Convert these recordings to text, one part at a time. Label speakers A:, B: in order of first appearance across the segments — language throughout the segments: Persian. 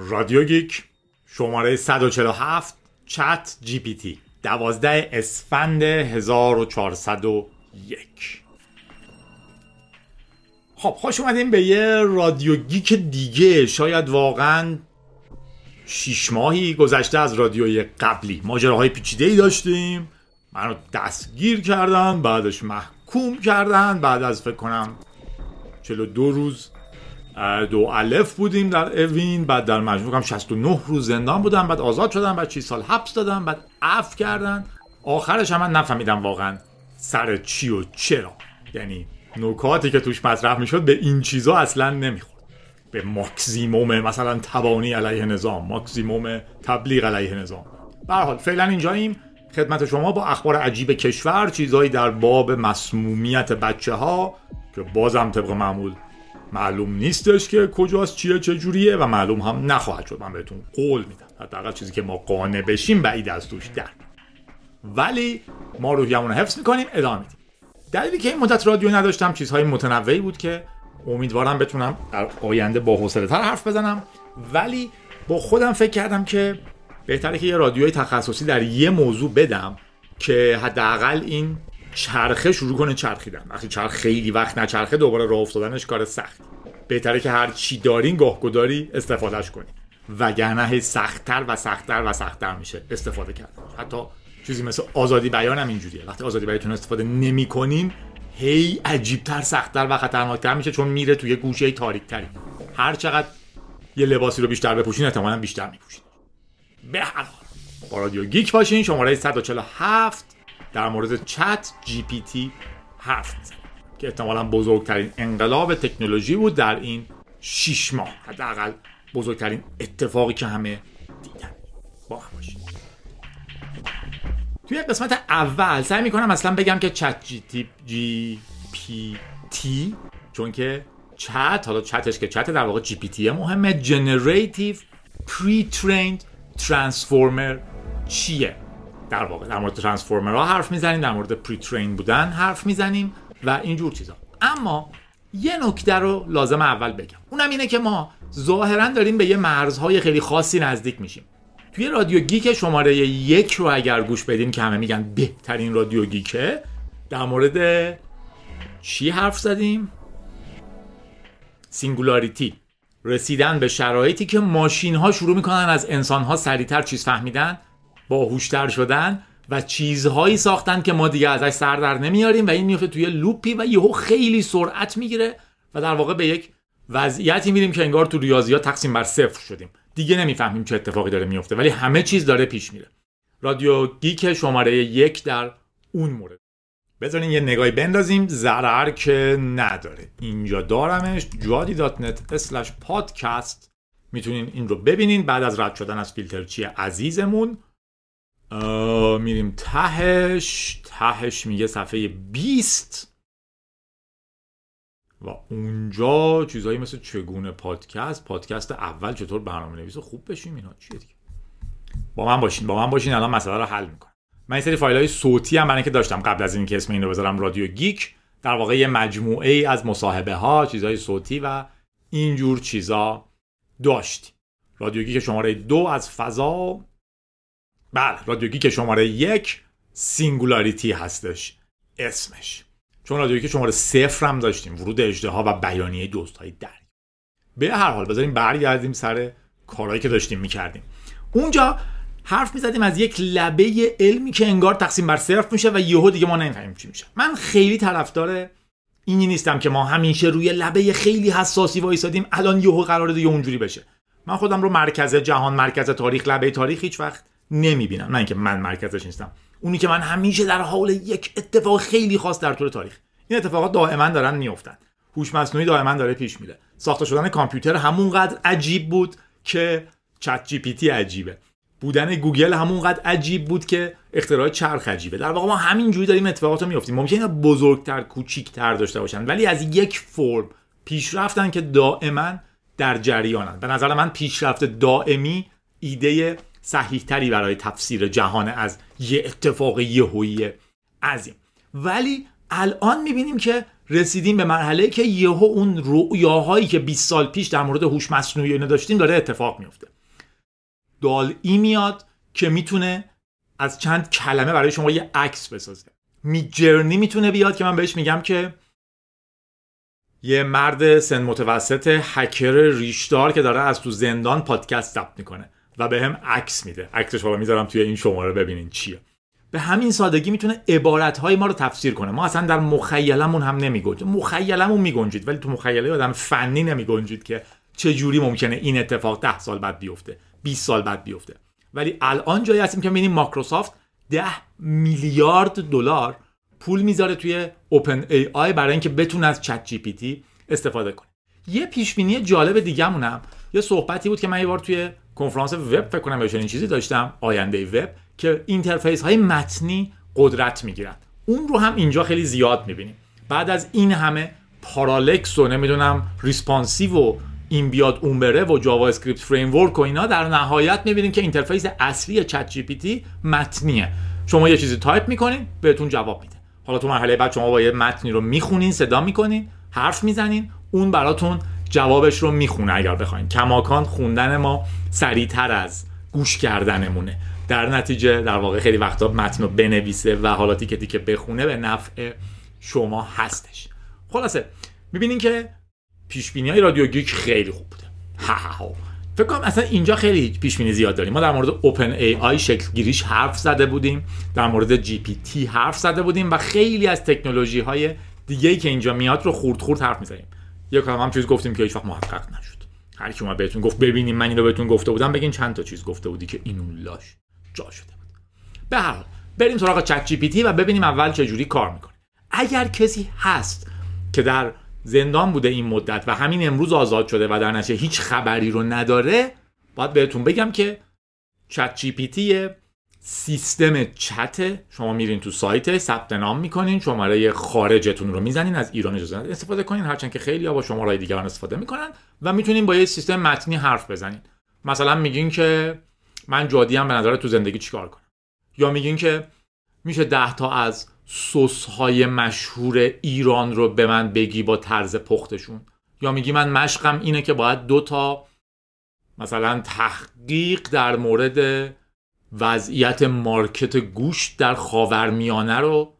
A: رادیو گیک شماره 147 ChatGPT. 12 اسفند 1401 خب خوش اومدیم به یه رادیو گیک دیگه. شاید واقعا شیش ماهی گذشته از رادیوی قبلی. ماجراهای پیچیده ای داشتیم. منو دستگیر کردن بعدش محکوم کردن بعد از فکر کنم 42 روز دو الف بودیم در اوین بعد در مجموع هم 69 روز زندان بودم بعد آزاد شدم بعد 6 سال حبس دادم بعد عفو کردن. آخرش هم من نفهمیدم واقعا سر چی و چرا. یعنی نکاتی که توش مطرح می‌شد به این چیزا اصلا نمی‌خورد. به ماکسیموم مثلا تبانی علیه نظام ماکسیموم تبلیغ علیه نظام. به حال فعلا اینجاییم. خدمت شما با اخبار عجیب کشور چیزهایی در باب مسمومیت بچه ها که بازم طبق معمول معلوم نیستش که کجاست چیه چه جوریه و معلوم هم نخواهد شد. من بهتون قول میدم. حداقل چیزی که ما قانع بشیم بعید از توش در ولی ما روحیمون رو حفظ می‌کنیم ادامه میدیم. دلیلی که این مدت رادیو نداشتم چیزهای متنوعی بود که امیدوارم بتونم در آینده با حوصله تر حرف بزنم. ولی با خودم فکر کردم که بهتره که یه رادیوی تخصصی در یه موضوع بدم که حداقل این چرخه شروع کنه چرخیدن. وقتی چرخ خیلی وقت نچرخه دوباره راه افتادنش کار سخت. بهتره که هر چی دارین گاهگداری استفادهش کنین. وگرنه هی سختتر و سختتر و سختتر میشه استفاده کردن. حتی چیزی مثل آزادی بیان هم اینجوریه. وقتی آزادی بیانتون استفاده نمی‌کنین هی عجیبتر سختتر و خطرناکتر میشه چون میره توی گوشه تاریکتری. هر چقدر یه لباسی رو بیشتر بپوشین احتمالاً بیشتر میپوشین. به هر حال با رادیو گیک باشین. شماره 147 در مورد ChatGPT می‌زنیم که احتمالا بزرگترین انقلاب تکنولوژی بود در این شیش ماه. حداقل بزرگترین اتفاقی که همه دیدن. با هم باشید توی قسمت اول سعی می‌کنم اصلا بگم که Chat G, T GPT چون که چت حالا چتش که چت در واقع GPT مهمه. generative پری ترینed ترانسفورمر چیه؟ در واقع در مورد ترانسفورمرها حرف می‌زنیم در مورد پری ترین بودن حرف می‌زنیم و اینجور چیزا. اما یه نکته رو لازم اول بگم. اونم اینه که ما ظاهرا داریم به یه مرزهای خیلی خاصی نزدیک میشیم. توی رادیو گیک شماره یک رو اگر گوش بدین که همه میگن بهترین رادیو گیکه در مورد چی حرف زدیم؟ singularity. رسیدن به شرایطی که ماشین ها شروع می‌کنن از انسان ها سریعتر چیز فهمیدن. باهوشتر شدن و چیزهایی ساختن که ما دیگه ازش سر در نمیاریم و این میفته توی loop ی و یهو خیلی سرعت می‌گیره و در واقع به یک وضعیتی میریم که انگار تو ریاضیات تقسیم بر صفر شدیم. دیگه نمی‌فهمیم چه اتفاقی داره میفته ولی همه چیز داره پیش میره. رادیو گیک شماره یک در اون مورد. بذارین یه نگاهی بندازیم. ضرر که نداره. اینجا دارمش. جادی.net پادکست. می‌تونین این رو ببینین. بعد از رد شدن از فیلترچی عزیزمون. میریم تهش. تهش میگه صفحه 20 و اونجا چیزهایی مثل چگونه پادکست. پادکست اول چطور برنامه نویس خوب بشیم اینا. چیه دیگه؟ با من باشین. با من باشین. الان مسئله رو حل می‌کنم. من این سری فایل های صوتی هم برای که داشتم قبل از اینکه اسم این رو بذارم رادیو گیک. در واقع یه مجموعه ای از مصاحبه ها چیزهای صوتی و اینجور چیزا داشتیم. رادیو گیک شماره دو از فضا. بله رادیو گیک شماره یک singularity هستش اسمش. چون رادیو گیک شماره صفر هم داشتیم ورود اجده و بیانیه دوست های به هر حال بذاریم برگردیم سر کارهایی که داشتیم می‌کردیم. اونجا حرف می‌زدیم از یک لبه علمی که انگار تقسیم بر صرف میشه و یهو دیگه ما نمی‌فهمیم چی میشه. من خیلی طرفدار اینی نیستم که ما همیشه روی لبه خیلی حساسی وایسادیم الان یهو قراره دیگه اونجوری بشه. من خودم رو مرکز جهان مرکز تاریخ لبه تاریخ هیچ وقت نمی‌بینم. نه اینکه من مرکزش نیستم. اونی که من همیشه در حال یک اتفاق خیلی خاص در طول تاریخ. این اتفاقات دائما دارن میافتن. هوش مصنوعی دائما داره پیش میره. ساخته شدن کامپیوتر همونقدر عجیب بود که چت جی پی تی عجیبه. بودن گوگل همونقدر عجیب بود که اختراع چرخ عجیبه. در واقع ما همینجوری داریم اتفاقات رو میافتیم ممکنه بزرگتر کوچیکتر داشته باشن ولی از یک فرم پیشرفتن که دائما در جریانن. به نظر من پیشرفت دائمی ایده صحیح برای تفسیر جهان از یه اتفاق یهویی عظیم. ولی الان می‌بینیم که رسیدیم به مرحله که یهو اون رؤیاهایی که 20 سال پیش در مورد هوش مصنوعی اینو داشتیم داره اتفاق میفته دال ای میاد که می‌تونه از چند کلمه برای شما یه عکس بسازه. می جرنی می‌تونه بیاد که من بهش میگم که یه مرد سن متوسط هکر ریشدار که داره از تو زندان پادکست ضبط می‌کنه. و به هم عکس میده. عکسش رو می‌ذارم توی این شماره ببینین چیه. به همین سادگی می‌تونه عبارت های ما رو تفسیر کنه. ما اصلا در مخیلمون هم نمیگنجیم. مخیلمون میگنجید ولی تو مخیله آدم فنی نمیگنجید که چه جوری ممکنه این اتفاق ده سال بعد بیفته 20 سال بعد بیفته. ولی الان جایی هستیم که می‌بینیم ماکروسافت 10 میلیارد دلار پول می‌ذاره توی اوپن ای آی برای اینکه بتونه از چت جی پی تی استفاده کنه. یه پیش بینی جالب دیگه‌مونم یه صحبتی بود که من یه بار توی کنفرانس وب فکر کنم این چیزی داشتم آینده وب که interface های متنی قدرت می‌گیرن. اون رو هم اینجا خیلی زیاد می‌بینیم. بعد از این همه parallax و نمی‌دونم responsive و این بیاد اون بره و JavaScript framework و اینا در نهایت می‌بینیم که interface اصلی چت جی پی تی متنیه. شما یه چیزی تایپ می‌کنین بهتون جواب میده. حالا تو مرحله بعد شما با یه متنی رو می‌خونین صدا می‌کنین حرف می‌زنین اون براتون جوابش رو می‌خونه اگر بخواین. کماکان خوندن ما سریعتر از گوش کردنمونه. در نتیجه در واقع خیلی وقتا متن رو بنویسه و حالا تیکه تیکه بخونه به نفع شما هستش. خلاصه می‌بینین که پیش بینی های رادیو گیک خیلی خوب بوده. ها فکر کنم اصلا اینجا خیلی پیش بینی زیاد داریم. ما در مورد OpenAI شکل گیریش حرف زده بودیم. در مورد GPT حرف زده بودیم و خیلی از تکنولوژی های دیگه ای که اینجا میاد رو خورد خورد حرف می‌زنیم. یه کلام هم چیز گفتیم که هیچ وقت محقق نشد. هر کی بهتون گفت ببینیم من اینو بهتون گفته بودم بگین چند تا چیز گفته بودی که اینو لاش جا شده بود. به هر بریم سراغ ChatGPT و ببینیم اول چه جوری کار می‌کنه. اگر کسی هست که در زندان بوده این مدت و همین امروز آزاد شده و در نتیجه هیچ خبری رو نداره باید بهتون بگم که ChatGPT سیستم چت شما میرین تو سایت ثبت نام می‌کنین شماره خارجتون رو می‌زنین از ایران اجازه استفاده کنین هرچند که خیلی ها با شماره دیگران استفاده می‌کنن و می‌تونین با یه سیستم متنی حرف بزنین. مثلا میگین که من جادی هم به نظر تو زندگی چیکار کنم؟ یا میگین که میشه ده تا از سس های مشهور ایران رو به من بگی با طرز پختشون؟ یا میگی من مشقم اینه که باید دو تا مثلا تحقیق در مورد وضعیت market گوشت در خاورمیانه رو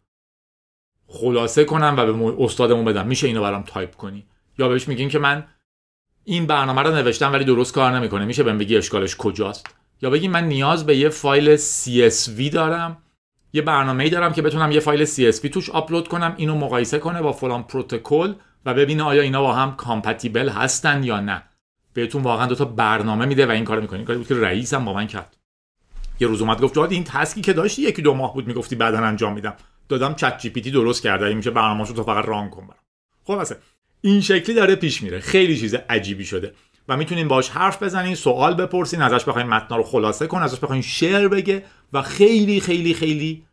A: خلاصه کنم و به استادمون بدم. میشه اینو برام تایپ کنی؟ یا بهش میگین که من این برنامه رو نوشتم ولی درست کار نمی‌کنه. میشه بهم بگی اشکالش کجاست؟ یا بگی من نیاز به یه فایل CSV دارم یه برنامه ای دارم که بتونم یه فایل CSV توش آپلود کنم اینو مقایسه کنه با فلان پروتکل و ببینه آیا اینا با هم compatible هستن یا نه. بهتون واقعا دو تا برنامه میده و این کارو می‌کنه. این کاری بود که رئیسم با من کرد. یه روز اومد گفت جاد این task ی که داشتی یکی دو ماه بود می‌گفتی بعدا انجام میدم. دادم چت جی پی تی درست کرده. این میشه برنامه‌شو تو فقط ران کن برام. خب این شکلی داره پیش میره. خیلی چیز عجیبی شده. و می‌تونین باش حرف بزنین سوال بپرسین ازش بخواین متنا رو خلاصه کن ازش بخواین شعر بگه و خیلی خیلی خیلی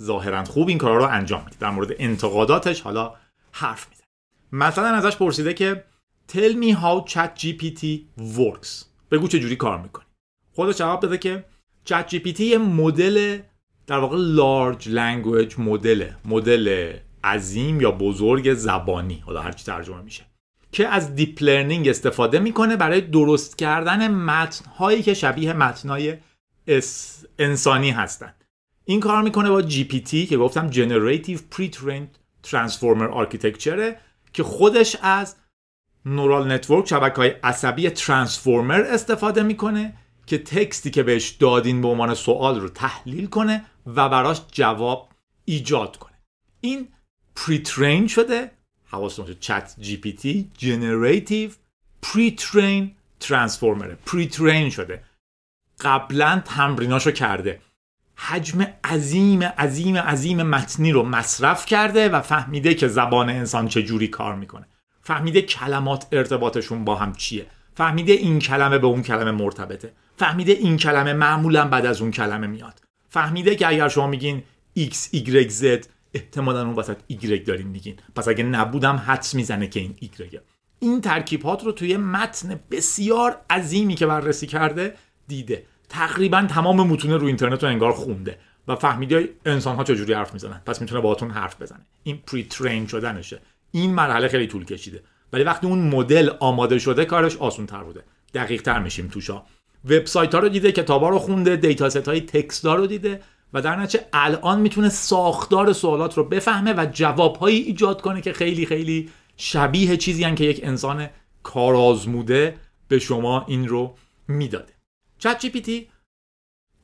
A: ظاهرا خوب این کارا رو انجام میده. در مورد انتقاداتش حالا حرف می‌زنه. مثلا ازش پرسیده که tell me how chat gpt works. بگو چه جوری کار می‌کنی. خودش جواب بده که ChatGPT یه مدل در واقع large language مدل مدل عظیم یا بزرگ زبانی. حالا هرچی ترجمه میشه. که از deep learning استفاده می‌کنه برای درست کردن متن هایی که شبیه متنای انسانی هستند این کار می‌کنه با GPT که گفتم Generative Pre-trained Transformer Architecture که خودش از neural network شبکه های عصبی transformer استفاده می‌کنه که text ی که بهش دادین به عنوان سوال رو تحلیل کنه و براش جواب ایجاد کنه. این pre شده حواستون باشه ChatGPT generative pre-trained transformer ه pre شده. قبلا تمریناشو کرده. حجم عظیم عظیم عظیم متنی رو مصرف کرده و فهمیده که زبان انسان چجوری کار می‌کنه. فهمیده کلمات ارتباطشون با هم چیه. فهمیده این کلمه به اون کلمه مرتبطه. فهمیده این کلمه معمولا بعد از اون کلمه میاد. فهمیده که اگر شما میگین x y z احتمالا اون وسط ایگرگ دارین میگین. پس اگه نبودم حدس می‌زنه که این ایگرگه این ترکیبات رو توی متن بسیار عظیمی که بررسی کرده دیده. تقریبا تمام متون رو اینترنت رو انگار خونده و فهمیده انسان ها چجوری حرف می‌زنن. پس می‌تونه باهاتون حرف بزنه. این پری ترین شدنشه. این مرحله خیلی طول کشیده. ولی وقتی اون مدل آماده شده کارش آسون تر بوده. دقیق تر میشیم توشا وبسایت ها رو دیده کتابا رو خونده data set های text رو دیده و در نتیجه الان می‌تونه ساختار سوالات رو بفهمه و جوابهایی ایجاد کنه که خیلی خیلی شبیه چیزی هن که یک انسان کارآزموده به شما این رو می‌داده. ChatGPT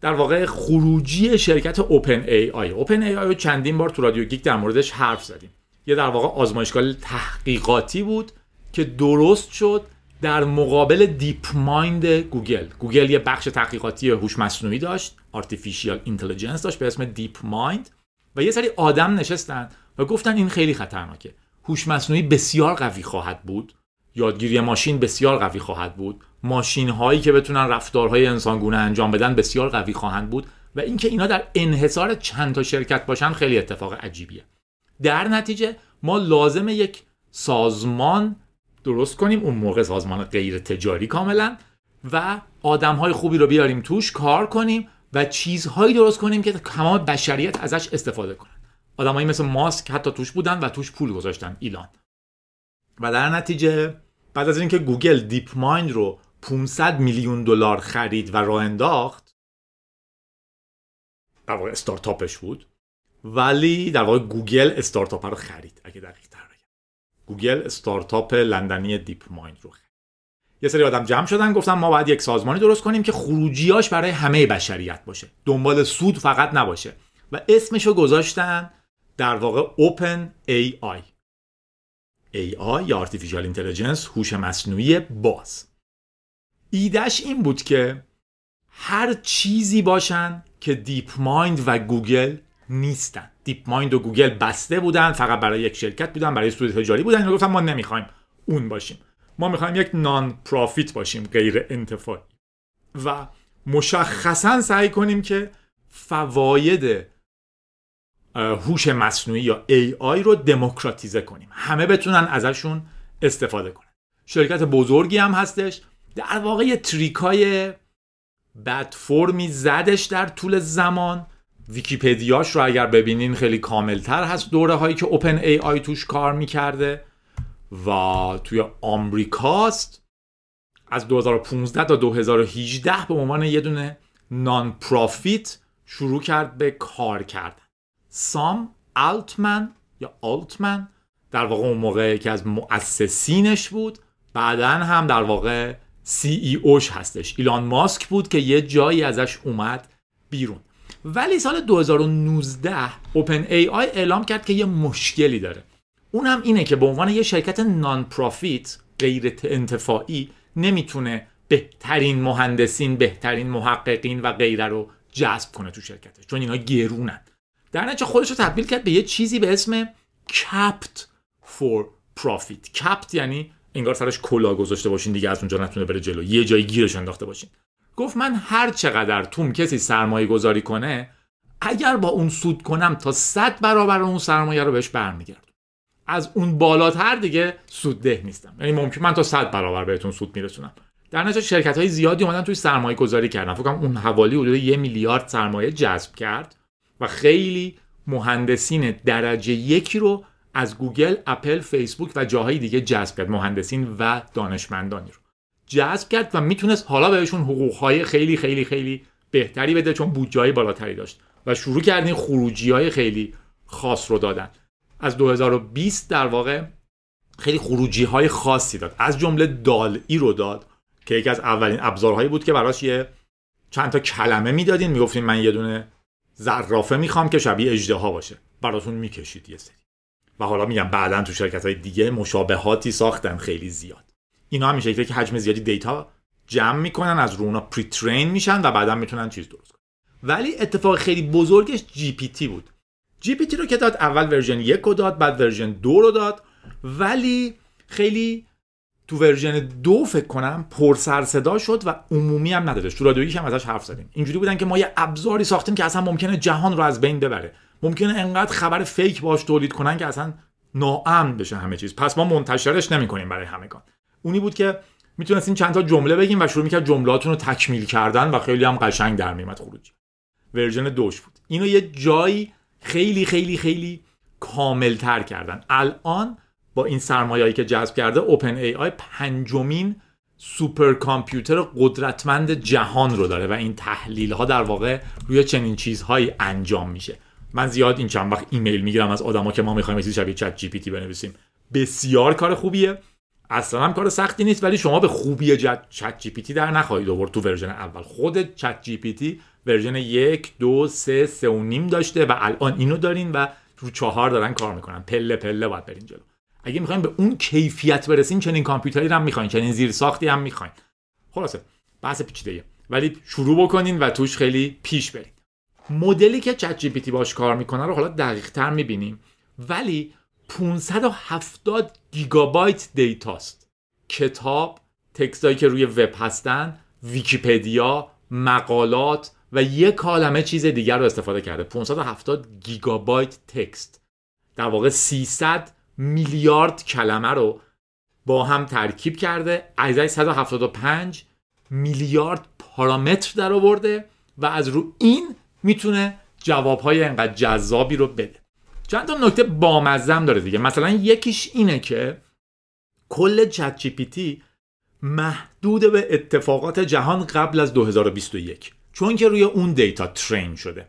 A: در واقع خروجی شرکت اوپن ای آی اوپن ای آی رو چندین بار تو رادیو گیک در موردش حرف زدیم. یه در واقع آزمایشگاه تحقیقاتی بود که درست شد در مقابل DeepMind گوگل. گوگل یه بخش تحقیقاتی هوش مصنوعی داشت artificial intelligence داشت به اسم DeepMind و یه سری آدم نشستن و گفتن این خیلی خطرناکه. هوش مصنوعی بسیار قوی خواهد بود. یادگیری ماشین بسیار قوی خواهد بود. ماشین هایی که بتونن رفتارهای انسانگونه انجام بدن بسیار قوی خواهند بود و اینکه اینا در انحصار چند تا شرکت باشن خیلی اتفاق عجیبیه. در نتیجه ما لازم یک سازمان درست کنیم اون موقع سازمان غیر تجاری کاملا و آدم های خوبی رو بیاریم توش کار کنیم و چیزهایی درست کنیم که تمام بشریت ازش استفاده کنن. آدمایی مثل ماسک حتی توش بودن و توش پول گذاشتن ایلان. و در نتیجه بعد از اینکه گوگل دیپ مایند رو 500 میلیون دلار خرید و راه انداخت در واقع استارتاپش بود ولی در واقع گوگل استارتاپ رو خرید اگه دقیق گوگل استارتاپ لندنی دیپ مایند رو خرید. یه سری آدم جمع شدن گفتن ما باید یک سازمانی درست کنیم که خروجیاش برای همه بشریت باشه. دنبال سود فقط نباشه. و اسمشو گذاشتن در واقع Open AI AI یا Artificial Intelligence هوش مصنوعی باز. ایدهش این بود که هر چیزی باشن که دیپ مایند و گوگل نیستن. دیپ مایند و گوگل بسته بودن فقط برای یک شرکت بودن برای سود تجاری بودن. اینو گفتن ما نمی‌خوایم اون باشیم. ما می‌خوایم یک non-profit باشیم غیر انتفاعی. و مشخصا سعی کنیم که فواید هوش مصنوعی یا AI رو دموکراتیزه کنیم. همه بتونن ازشون استفاده کنن. شرکت بزرگی هم هستش. در واقع یه تریکای بد فرمی زدش در طول زمان. ویکیپدیاش رو اگر ببینین خیلی کاملتر هست دوره هایی که اوپن ای آی توش کار می‌کرده و توی آمریکاست از 2015 تا 2018 به عنوان یه دونه نان پرافیت شروع کرد به کار کردن. سام آلتمن یا آلتمن در واقع اون موقع که از مؤسسینش بود. بعدا هم در واقع سی ای اوش هستش. ایلان ماسک بود که یه جایی ازش اومد بیرون. ولی سال 2019 اوپن ای آی اعلام کرد که یه مشکلی داره. اون هم اینه که به عنوان یه شرکت نان پرافیت غیر انتفاعی نمی‌تونه بهترین مهندسین بهترین محققین و غیره رو جذب کنه تو شرکتش چون اینا گرونن. در نتیجه خودش رو تبدیل کرد به یه چیزی به اسم کپت فور پروفیت کپت یعنی انگار سرش کلا گذاشته باشین دیگه از اونجا نتونه بره جلو. یه جایی گیرش انداخته باشین. گفت من هر چقدر توم کسی سرمایه گذاری کنه اگر با اون سود کنم تا صد برابر اون سرمایه رو بهش برمیگردم از اون بالاتر دیگه سودده نیستم. یعنی ممکن من تا صد برابر بهتون سود میرسونم. در نتیجه شرکت های زیادی اومدن توی سرمایه گذاری کردن. فکر اون حوالی حدود یه میلیارد سرمایه جذب کرد و خیلی مهندسین درجه یکی رو از گوگل، اپل، فیسبوک و جاهای دیگه جذب کرد. مهندسین و دانشمندانی رو. جذب کرد و می‌تونست حالا بهشون حقوقهای خیلی خیلی خیلی بهتری بده چون بودجه بالاتری داشت و شروع کردین خروجی های خیلی خاص رو دادن. از 2020 در واقع خیلی خروجی های خاصی داد. از جمله دال ای رو داد که یکی از اولین ابزارهایی بود که براش یه چند تا کلمه می‌دادین. می‌گفتین من یه دونه زرافه می‌خوام که شبیه اژدها باشه. براتون می‌کشید یه سری. و حالا میگم بعدا تو شرکت های دیگه مشابهاتی ساختن خیلی زیاد. اینا هم شکلی که حجم زیادی data جمع می‌کنن از رو اونا pre-train میشن و بعدا می‌تونن چیز درست کنن. ولی اتفاق خیلی بزرگش جی پی تی بود. جی پی تی رو که داد اول version یک رو داد بعد version دو رو داد. ولی خیلی تو version دو فکر کنم پر سر صدا شد و عمومی هم ندادش تو رادیو هم ازش حرف زدیم. اینجوری بودن که ما یه ابزاری ساختیم که اصلا ممکنه جهان رو از بین ببره. ممکنه انقدر خبر fake باهاش تولید کنن که اصلا ناامن بشه همه چیز. پس ما منتشرش نمی‌کنیم برای همگان. اونی بود که می‌تونستیم چند تا جمله بگیم و شروع می‌کرد جملاتون رو تکمیل کردن و خیلی هم قشنگ در میومد خروجی. version دوش بود. اینو یه جایی خیلی خیلی خیلی کامل تر کردن. الان با این سرمایه‌ای که جذب کرده OpenAI پنجمین super computer قدرتمند جهان رو داره و این تحلیل ها در واقع روی چنین چیزهایی انجام میشه. من زیاد این چند وقت ایمیل می‌گیرم از آدما که ما می‌خوایم چیزی شبیه ChatGPT بنویسیم. بسیار کار خوبیه. اصلا هم کار سختی نیست ولی شما به خوبی ChatGPT در نخواهید آورد تو version اول. خود ChatGPT version یک دو سه سه و نیم داشته و الان اینو دارین و رو چهار دارن کار می‌کنن. پله پله باید برین جلو. اگه می‌خواین به اون کیفیت برسین چنین کامپیوتری هم می‌خواین چنین زیر ساختی هم می‌خواین. خلاصه بحث پیچیده ولی شروع بکنین و توش خیلی پیش برین. مدلی که ChatGPT باش کار می‌کنه رو حالا دقیق تر می‌بینیم. ولی 570 گیگابایت dataset کتاب تکستایی که روی وب هستن ویکیپدیا مقالات و یک کالمه چیز دیگر رو استفاده کرده. 570 گیگابایت تکست. در واقع 300 میلیارد کلمه رو با هم ترکیب کرده. از 175 میلیارد پارامتر در آورده و از رو این می‌تونه جوابهای انقدر جذابی رو بده. چند تا نکته بامزم داره دیگه. مثلا یکیش اینه که کل ChatGPT محدود به اتفاقات جهان قبل از 2021 چون که روی اون data train شده.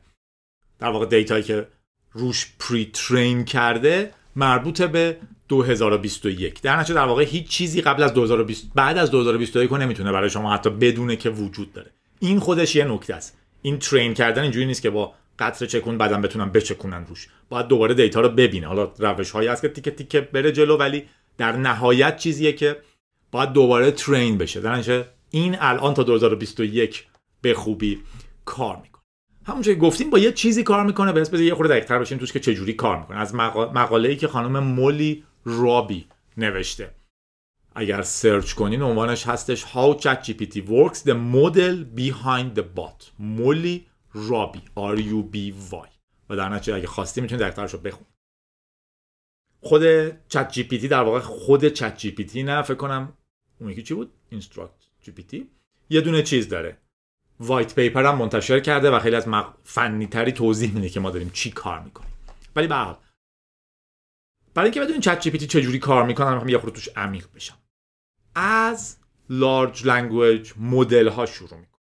A: در واقع data یی که روش pre-train کرده مربوط به 2021 در نتیجه در واقع هیچ چیزی قبل از 2020 بعد از 2021 نمی‌تونه برای شما حتی بدونه که وجود داره. این خودش یه نکته است. این train کردن اینجوری نیست که با قطر چکون بعدم بتونن بچکونن روش. باید دوباره data رو ببینه. حالا روش هایی هست که تیکه تیکه بره جلو ولی در نهایت چیزیه که باید دوباره ترین بشه. در این الان تا 2021 به خوبی کار می‌کنه. همونجوری که گفتیم با یه چیزی کار می‌کنه. به اسم یه خورده دقیق‌تر بشیم توش که چجوری کار می‌کنه. از مقاله‌ای که خانم مولی رابی نوشته. اگر سرچ کنین عنوانش هستش How ChatGPT Works The Model Behind the Bot. مولی رابی R U B Y و در نتیجه اگه خواستی می‌تونید دقیق‌ترش رو خود ChatGPT در واقع خود ChatGPT نه فکر کنم اون یکی چی بود؟ InstructGPT. یه دونه چیز داره. white paper هم منتشر کرده و خیلی از مق... فنی تری توضیح میده که ما داریم چی کار می‌کنیم. ولی به برای اینکه بدونین ChatGPT چجوری کار می‌کنن می‌خوام یه خورده توش عمیق بشم. از large language model ها شروع می‌کنیم.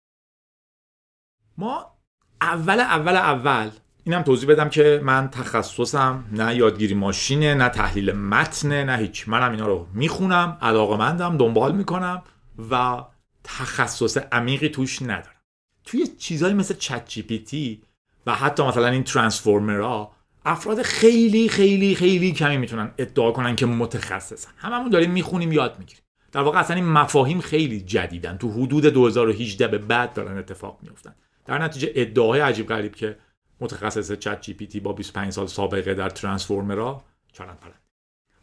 A: ما اول اول اول. اینم توضیح بدم که من تخصصم نه یادگیری ماشینه نه تحلیل متنه نه هیچ. منم اینا رو می‌خونم علاقمندم دنبال می‌کنم و تخصص عمیقی توش ندارم. توی چیزهایی مثل چت جی پی تی و حتی مثلا این ترانسفورمرها افراد خیلی خیلی خیلی کمی می‌تونن ادعا کنن که متخصصن. هممون داریم می‌خونیم یاد می‌گیریم. در واقع اصلا این مفاهیم خیلی جدیدن. تو حدود 2018 به بعد دارن اتفاق میفتن در نتیجه ادعاهای عجیب غریب که متخصص چت جی پی تی با 25 سال سابقه در ترانسفورمرها چالن پرند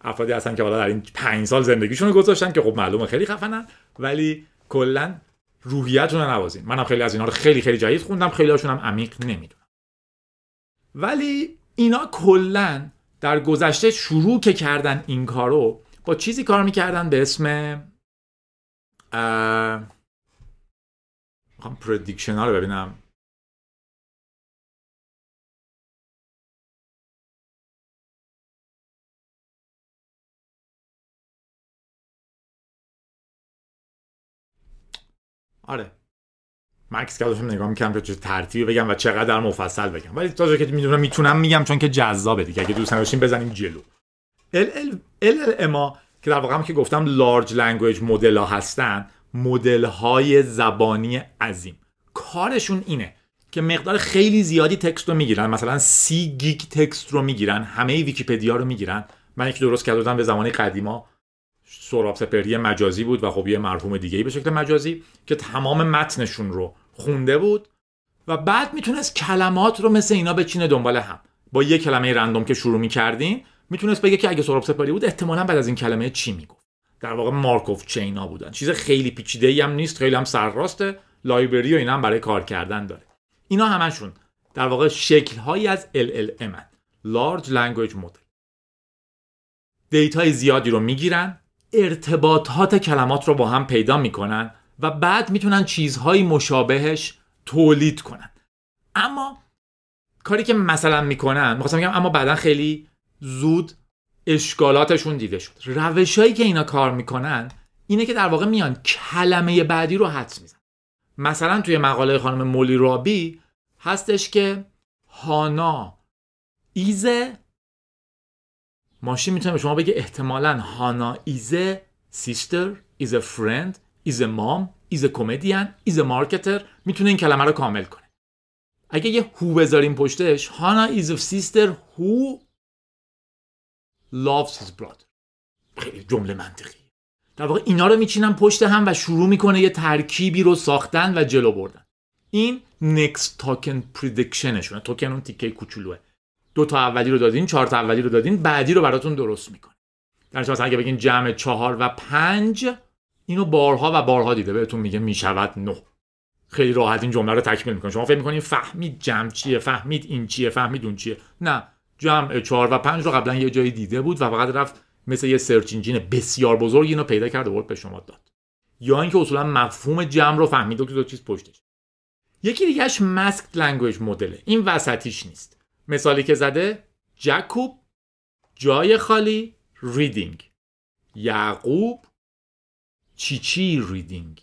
A: افرادی هستن که حالا در این 5 سال زندگیشون رو گذاشتن که خب معلومه خیلی خفنن ولی کلا روحیتون رو نوازین. منم خیلی از اینا رو خیلی خیلی جدید خوندم خیلی هاشون هم عمیق نمی‌دونم. ولی اینا کلا در گذشته شروع که کردن این کارو با چیزی کار می‌کردن به اسم می‌خوام prediction ها رو ببینم. آره. مکس داشتم نگاه می‌کنم که چه ترتیبی بگم و چقدر مفصل بگم. ولی تا که می‌دونم می‌تونم میگم چون که جذابه دیگه. اگه دوست نداشتین بزنیم جلو. LLM که در واقع هم که گفتم large language model ها هستن. مدل های زبانی عظیم. کارشون اینه که مقدار خیلی زیادی text رو می‌گیرن. مثلا سی گیگ text رو می‌گیرن. همه ویکیپدیا رو می‌گیرن. من یکی درست کرده به زمانی قدیما سهراب سپهری مجازی بود و خب یه مرحوم دیگه به شکل مجازی که تمام متنشون رو خونده بود و بعد می‌تونست کلمات رو مثل اینا بچینه دنبال هم. با یه کلمه random که شروع می‌کردین می‌تونست بگه که اگه سهراب سپهری بود احتمالا بعد از این کلمه چی می‌گفت. در واقع Markov chain ا بودن. چیز خیلی پیچیده ای هم نیست خیلی هم سرراسته. لایبرری و اینا هم برای کار کردن داره. اینا همشون در واقع شکل هایی از LLM Large Language Model. دیتای زیادی رو می‌گیرن ارتباطات کلمات رو با هم پیدا می‌کنن و بعد می‌تونن چیزهای مشابهش تولید کنن. اما کاری که مثلا می‌کنن می‌خواستم بگم اما بعدا خیلی زود اشکالاتشون دیده شد. روشهایی که اینا کار می‌کنن اینه که در واقع میان کلمه بعدی رو حدس میزن مثلا توی مقاله خانم مولی رابی هستش که Hannah is a ماشین می‌تونه به شما بگه احتمالا هانا ایزه سیستر ایزه فرند ایزه مام ایزه کمدین ایزه مارکتر می‌تونه این کلمه رو کامل کنه. اگه یه who بذاریم پشتش Hannah is sister who loves his brother. خیلی جمله منطقی در واقع اینا رو میچینن پشت هم و شروع می‌کنه یه ترکیبی رو ساختن و جلو بردن. این next token predictionشونه. توکن اون تیکه کوچولوه. دو تا اولی رو دادین چهار تا اولی رو دادین بعدی رو براتون درست می‌کنه. در مثلا اگه بگین جمع چهار و پنج اینو بارها و بارها دیده. بهتون میگه می‌شود نه. خیلی راحت این جمله رو تکمیل می‌کنه. شما فکر می‌کنین فهمید جمع چیه فهمید این چیه فهمید اون چیه؟ نه. جمع چهار و پنج رو قبلا یه جایی دیده بود و فقط رفت مثل یه search engine بسیار بزرگ اینو پیدا کرد و به شما داد. یا اینکه اصولا مفهوم جمع رو فهمید و دو چیز پشتش. یکی دیگهش masked language مدله این وسطیش نیست. مثالی که زده جکوب جای خالی reading جکوب چی‌چی reading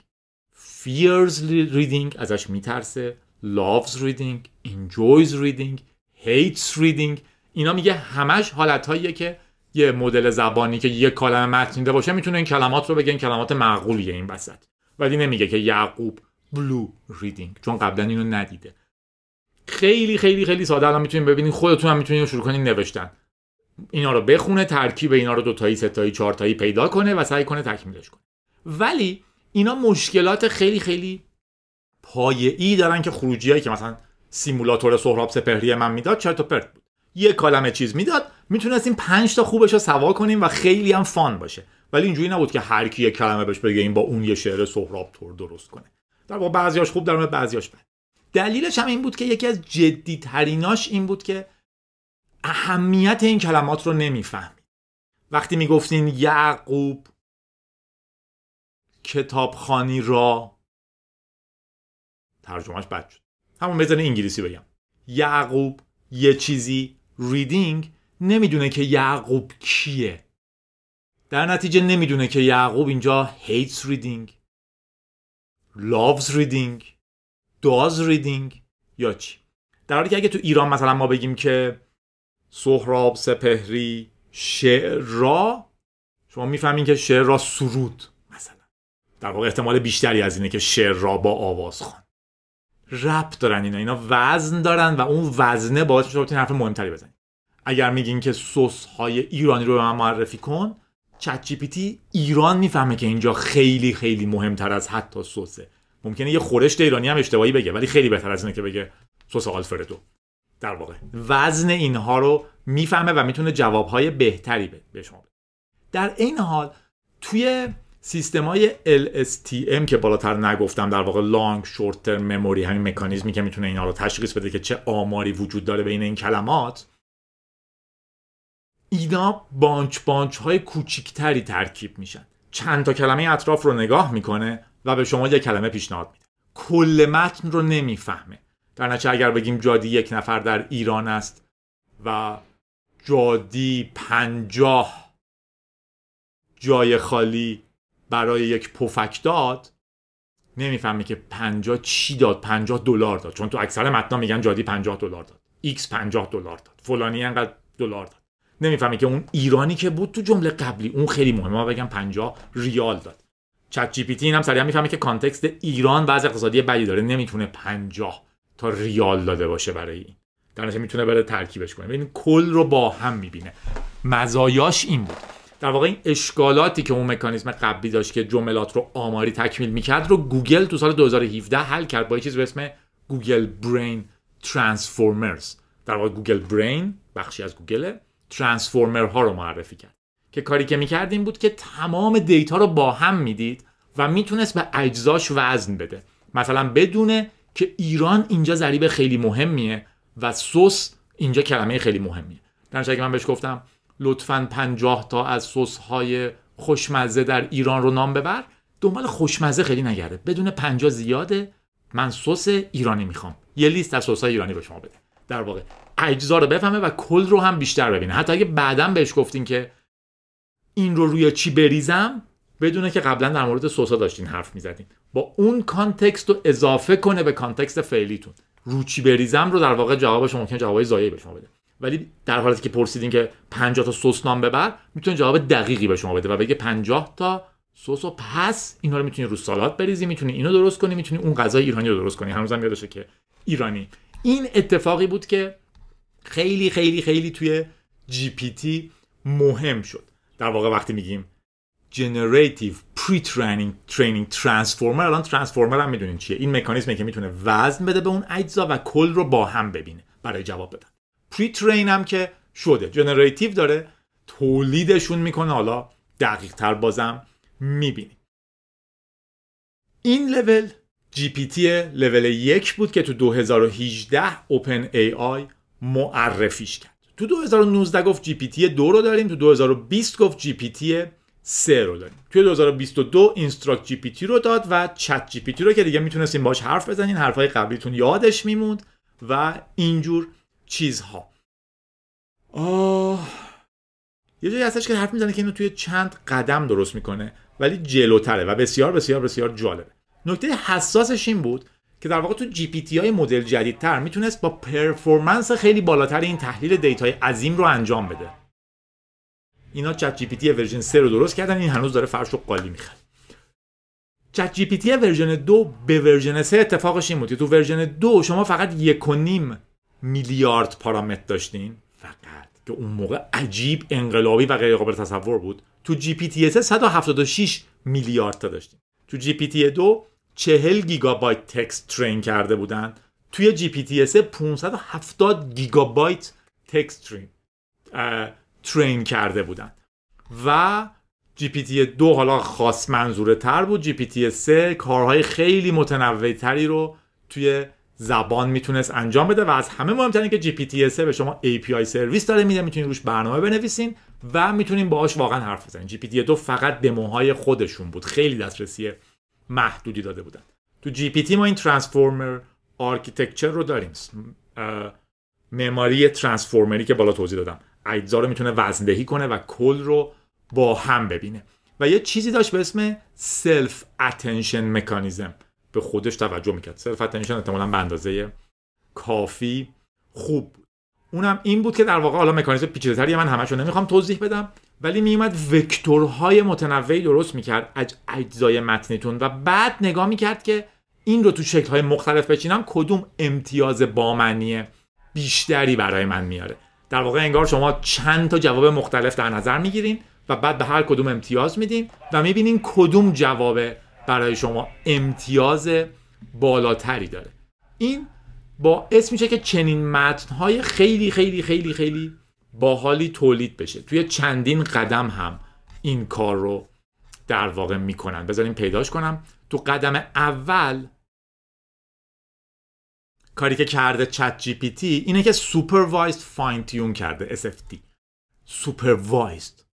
A: fears reading ازش میترسه. loves reading. enjoys reading. hates reading. اینا میگه همش حالت که یه مدل زبانی که یه کلمه متنیده باشه می‌تونه این کلمات رو بگه این کلمات معقولیه این وسط. ولی نمیگه که یعقوب بلو ریدینگ چون قبلا اینو ندیده. خیلی خیلی خیلی ساده الان می‌تونین ببینین خودتون هم می‌تونین شروع کنین نوشتن. اینا رو بخونه ترکیب اینا رو تایی چهار تایی پیدا کنه و سعی کنه تکمیلش کنه. ولی اینا مشکلات خیلی خیلی پایه‌ای دارن که خروجیایی که مثلا سیمولاتور سهراب سپهری من می‌داد چرت و پرت بود. یه کلمه چیز می‌داد می‌تونستیم پنج تا خوبش رو سوا کنیم و خیلی هم فان باشه. ولی اینجوری نبود که هر کی یه کلمه بهش بگه این با اون یه شعر سهراب تور درست کنه. در واقع بعضیاش خوب در بعضیاش بد. دلیلش هم این بود که یکی از جدی تریناش این بود که اهمیت این کلمات رو نمی‌فهمید. وقتی می‌گفتین یعقوب کتابخانی را ترجمهش بد شد. همون بزن انگلیسی بگم. یعقوب یه چیزی ریدینگ نمی‌دونه که یعقوب کیه. در نتیجه نمی‌دونه که یعقوب اینجا hates reading loves reading does reading یا چی. در حالی که اگه تو ایران مثلا ما بگیم که سهراب سپهری شعر را شما می‌فهمین که شعر را سرود در واقع احتمال بیشتری از اینه که شعر را با آواز خوان رپ دارن اینا. اینا وزن دارن و اون وزنه باعث میشه حرف مهمتری بزنید اگر میگین که سس های ایرانی رو به من معرفی کن چت جی ایران می‌فهمه که اینجا خیلی خیلی مهمتر از حتی سسه. ممکنه یه خورشت ایرانی هم اشتباهی بگه ولی خیلی بهتر از اینه که بگه سس آلفردو. در واقع وزن اینها رو می‌فهمه و می‌تونه جوابهای بهتری به شما بده. در این حال توی سیستم های LSTM که بالاتر نگفتم در واقع long short-term memory همین مکانیزمی که می‌تونه اینا رو تشخیص بده که چه آماری وجود داره بین این کلمات اینا bunch bunch های کوچیکتری ترکیب میشن. چند تا کلمه اطراف رو نگاه می‌کنه و به شما یک کلمه پیشنهاد میده. کل متن رو نمی‌فهمه. در نتیجه اگر بگیم جادی یک نفر در ایران است و جادی پنجاه جای خالی برای یک پفک داد نمی‌فهمی که 50 چی داد 50 دلار داد. چون تو اکثر متنا میگن جادی 50 دلار داد. X 50 دلار داد. فلانی انقدر دلار داد. نمی‌فهمی که اون ایرانی که بود تو جمله قبلی اون خیلی مهمه. ما بگم 50 ریال داد. چت جی پی تی اینم سریع می‌فهمه که context ایران وضع اقتصادی بدی داره. نمی‌تونه 50 تا ریال داده باشه برای این. در می‌تونه بره ترکیبش کنه. ببین کل رو با هم می‌بینه. مزایاش این بود. در واقع این اشکالاتی که اون مکانیزم قبلی داشت که جملات رو آماری تکمیل می‌کرد رو گوگل تو سال 2017 حل کرد با یه چیز به اسم گوگل برین transformers. در واقع گوگل برین بخشی از گوگل transformer ها رو معرفی کرد. که کاری که می‌کرد این بود که تمام دیتا رو با هم می‌دید و می‌تونست به اجزاش وزن بده. مثلا بدونه که ایران اینجا ضریب خیلی مهمیه و سس اینجا کلمه خیلی مهمیه. در من بهش گفتم لطفا پنجاه تا از سس های خوشمزه در ایران رو نام ببر. دنبال خوشمزه خیلی نگرده. بدون پنجاه زیاده. من سس ایرانی می‌خوام. یه لیست از سس ایرانی به شما بده. در واقع اجزا رو بفهمه و کل رو هم بیشتر ببینه. حتی اگه بعدا بهش گفتین که این رو روی چی بریزم بدونه که قبلا در مورد سس‌ها داشتین حرف می‌زدین. با اون context رو اضافه کنه به context فعلیتون. رو چی بریزم رو در واقع جوابش ممکن جوابای زیادی به شما بده. ولی در حالتی که پرسیدین که 50 تا سس نام ببر می‌تونه جواب دقیقی به شما بده و بگه 50 تا سس و پس اینا رو می‌تونی رو سالاد بریزی می‌تونی اینو درست کنی می‌تونی اون غذای ایرانی رو درست کنی. هنوزم یادشه که ایرانی. این اتفاقی بود که خیلی خیلی خیلی توی جی پی تی مهم شد. در واقع وقتی میگیم Generative Pre-Training Training Transformer الان transformer هم می‌دونین چیه. این مکانیزمه که می‌تونه وزن بده به اون اجزا و کل رو با هم ببینه. برای جواب بدن pre-train هم که شده. generative داره. تولیدشون می‌کنه. حالا دقیق تر بازم می‌بینیم. این لول جی پی تی لول یک بود که تو 2018 OpenAI معرفیش کرد. تو 2019 گفت جی پی تی دو رو داریم. تو 2020 گفت جی پی تی 3 رو داریم. توی 2022 InstructGPT رو داد و چت جی پی تی رو که دیگه می‌تونستیم باش حرف بزنین. حرفای قبلیتون یادش میموند و اینجور چیزها. آه. یه جایی هستش که حرف می‌زنه که اینو توی چند قدم درست می‌کنه ولی جلوتره و بسیار بسیار بسیار جالبه. نکته حساسش این بود که در واقع تو جی پی تی های مدل جدیدتر می‌تونست با performance خیلی بالاتر این تحلیل دیتای عظیم رو انجام بده. اینا چت جی پی تی version 3 رو درست کردن این هنوز داره فرش و قالی می‌خواد چت جی پی تی version 2 به version 3 اتفاقش این بود تو version 2 شما فقط یک و نیم میلیارد پارامتر داشتین. فقط. که اون موقع عجیب انقلابی و غیر قابل تصور بود. تو جی پی تی 176 میلیارد تا داشتیم تو جی پی تی 2 40 گیگابایت text train کرده بودن. توی جی پی تی 570 گیگابایت text train train کرده بودن. و جی پی تی 2 حالا خاص منظوره تر بود. جی پی تی 3 کارهای خیلی متنوع تری رو توی زبان می‌تونست انجام بده و از همه مهمتر که جی پی تی 3 به شما API service داره میده می‌تونید روش برنامه بنویسین و می‌تونین باهاش واقعا حرف بزنین جی پی 2 فقط دموهای خودشون بود خیلی دسترسی محدودی داده بودن. تو جی پی تی ما این transformer architecture رو داریم. معماری transformer ی که بالا توضیح دادم. اجزا رو می‌تونه وزندهی کنه و کل رو با هم ببینه. و یه چیزی داشت به اسم self-attention mechanism به خودش توجه می‌کرد. self-attention احتمالا به اندازه کافی خوب اونم این بود که در واقع حالا مکانیزم پیچیده‌تری من همشو نمی‌خوام توضیح بدم ولی میومد وکتورهای متنوعی درست می‌کرد از اجزای متنیتون و بعد نگاه می‌کرد که این رو تو شکلهای مختلف بچینم کدوم امتیاز بامعنی بیشتری برای من میاره. در واقع انگار شما چند تا جواب مختلف در نظر می‌گیرین و بعد به هر کدوم امتیاز میدین و می‌بینین کدوم جواب برای شما امتیاز بالاتری داره. این باعث میشه که چنین متنهای خیلی خیلی خیلی خیلی باحالی تولید بشه. توی چندین قدم هم این کار رو در واقع می‌کنن. بذارین پیداش کنم. تو قدم اول کاری که کرده چت جی پی تی اینه که supervised fine-tune کرده SFT supervised.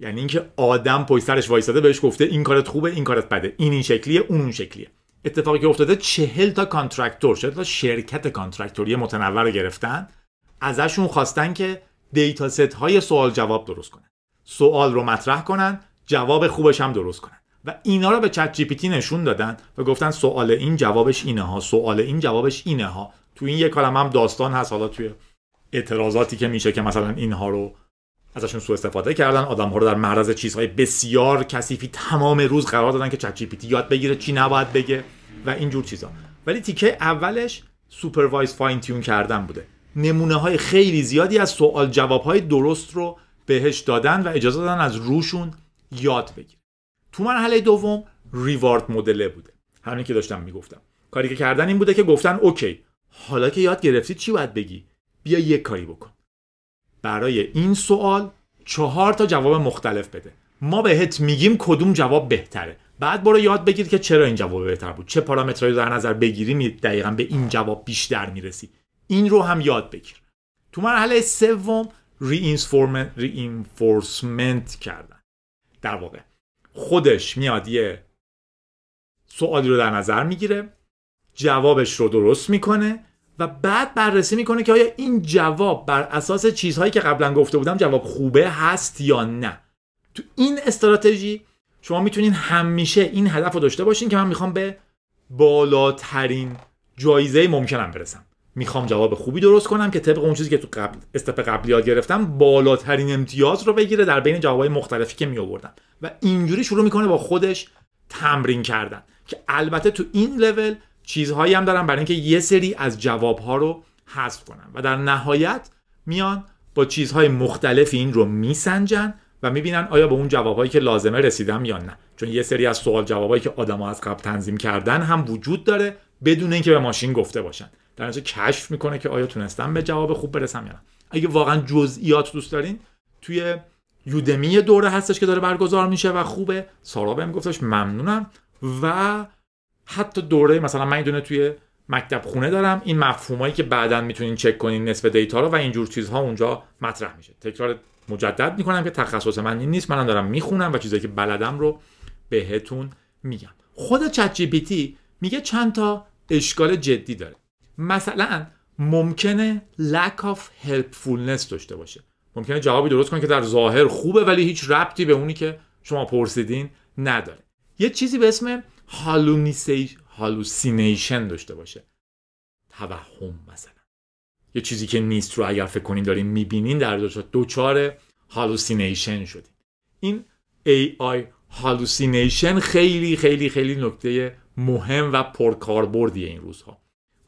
A: یعنی اینکه آدم پشت سرش وایساده بهش گفته این کارت خوبه این کارت بده. این این شکلیه اون اون شکلیه. اتفاقی که افتاده چهل تا contractor شد تا شرکت contractor ی متنوع رو گرفتن. ازشون خواستن که dataset های سوال جواب درست کنن. سوال رو مطرح کنن جواب خوبش هم درست کنن. و اینا رو به ChatGPT نشون دادن و گفتن سوال این جوابش اینه ها سوال این جوابش اینه ها تو این یک کلمه هم داستان هست. حالا توی اعتراضاتی که میشه که مثلا اینها رو ازشون سوء استفاده کردن. آدم ها رو در معرض چیزهای بسیار کثیفی تمام روز قرار دادن که ChatGPT یاد بگیره چی نباید بگه و اینجور چیزا. ولی تیکه اولش supervised fine tune کردن بوده. نمونه های خیلی زیادی از سوال جواب های درست رو بهش دادن و اجازه دادن از روشون یاد بگیره. تو مرحله دوم reward model ه بوده. همین که داشتم می‌گفتم. کاری که کردن این بوده که گفتن OK حالا که یاد گرفتی چی باید بگی؟ بیا یک کاری بکن. برای این سوال چهار تا جواب مختلف بده. ما بهت میگیم کدوم جواب بهتره. بعد برو یاد بگیر که چرا این جواب بهتر بود. چه پارامترهایی در نظر بگیری دقیقا به این جواب بیشتر می‌رسی. این رو هم یاد بگیر. تو مرحله سوم رینفورسمنت کردن. در واقع خودش میاد یه سوالی رو در نظر می‌گیره جوابش رو درست می‌کنه و بعد بررسی می‌کنه که آیا این جواب بر اساس چیزهایی که قبلا گفته بودم جواب خوبه هست یا نه. تو این استراتژی شما می‌تونین همیشه این هدف رو داشته باشین که من می‌خوام به بالاترین جایزه ممکنم برسم. می‌خوام جواب خوبی درست کنم که طبق اون چیزی که تو قبل استپ قبلی یاد گرفتم بالاترین امتیاز رو بگیره در بین جوابهای مختلفی که میآوردم. و اینجوری شروع می‌کنه با خودش تمرین کردن که البته تو این لول چیزهایی هم دارم برای اینکه یه سری از جوابها رو حذف کنم. و در نهایت میان با چیزهای مختلفی این رو میسنجن و می‌بینن آیا به اون جوابهایی که لازمه رسیدم یا نه. چون یه سری از سوال جوابایی که آدما از قبل تنظیم کردن هم وجود داره بدون اینکه به ماشین گفته باشن. در نتیجه کشف می‌کنه که آیا تونستم به جواب خوب برسم یا نه. اگه واقعا جزئیات دوست دارین توی یودمی دوره هستش که داره برگزار میشه و خوبه. سارا بهم گفتش ممنونم. و حتی دوره مثلا من دونه توی مکتب خونه دارم. این مفهومایی که بعدا می‌تونین چک کنین نصف دیتا رو و اینجور چیزها اونجا مطرح میشه. تکرار مجدد می‌کنم که تخصص من این نیست. منم دارم می‌خونم و چیزایی که بلدم رو بهتون میگم. خود چت جی پی تی میگه چند تا اشکال جدی داره. مثلا ممکنه lack of helpfulness داشته باشه. ممکنه جوابی درست کنه که در ظاهر خوبه ولی هیچ ربطی به اونی که شما پرسیدین نداره. یه چیزی به اسم hallucination داشته باشه. توهم مثلا. یه چیزی که نیست رو اگر فکر کنین دارین می‌بینین در دوچار hallucination شدین. این AI hallucination خیلی خیلی خیلی نکته مهم و پرکاربردی این روزها.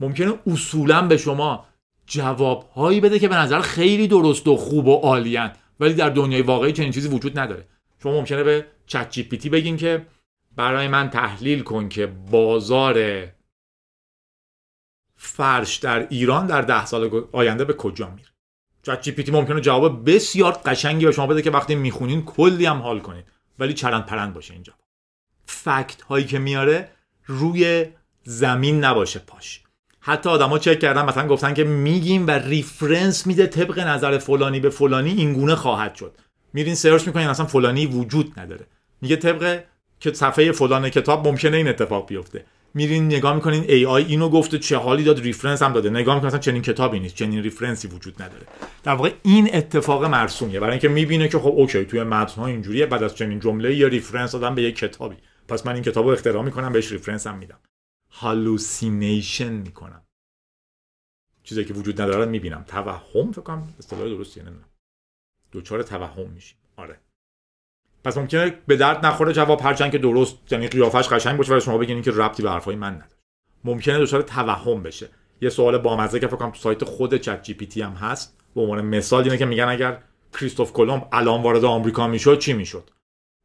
A: ممکنه اصولا به شما جوابهایی بده که به نظر خیلی درست و خوب و عالیان ولی در دنیای واقعی چنین چیزی وجود نداره. شما ممکنه به ChatGPT بگین که برای من تحلیل کن که بازار فرش در ایران در ده سال آینده به کجا میره. ChatGPT ممکنه جواب بسیار قشنگی به شما بده که وقتی می‌خونین کلی هم حال کنین. ولی چرند پرند باشه اینجا. fact هایی که میاره روی زمین نباشه پاش. حتی آدما چک کردن مثلا گفتن که میگیم و reference میده طبق نظر فلانی به فلانی اینگونه خواهد شد. میرین search می‌کنین اصلا فلانی وجود نداره. میگه طبق که صفحه فلان کتاب ممکنه این اتفاق بیفته. میرین نگاه می‌کنین AI اینو گفته چه حالی داد reference هم داده. نگاه می‌کنین چنین کتابی نیست چنین reference ی وجود نداره. در واقع این اتفاق مرسومیه. برای اینکه می‌بینه که خب OK توی متن ها اینجوریه بعد از چنین جمله ای reference دادن به یک کتابی. پس من این کتابو اختراع می‌کنم بهش reference هم میدم. hallucination می‌کنم. چیزی که وجود نداره می‌بینم. توهم فکر کنم اصطلاح درستیه نمی‌دونم دوچار توهم میشیم. آره. پس ممکنه به درد نخوره جواب هرچند که درست یعنی قیافش قشنگ باشه ولی شما بگین که ربطی به حرفای من نداره. ممکنه دچار توهم بشه. یه سوال بامزه که فکر کنم تو سایت خود ChatGPT هم هست. به عنوان مثال اینه که میگن اگر کریستوف کلمب الان وارد آمریکا می‌شد چی می‌شد؟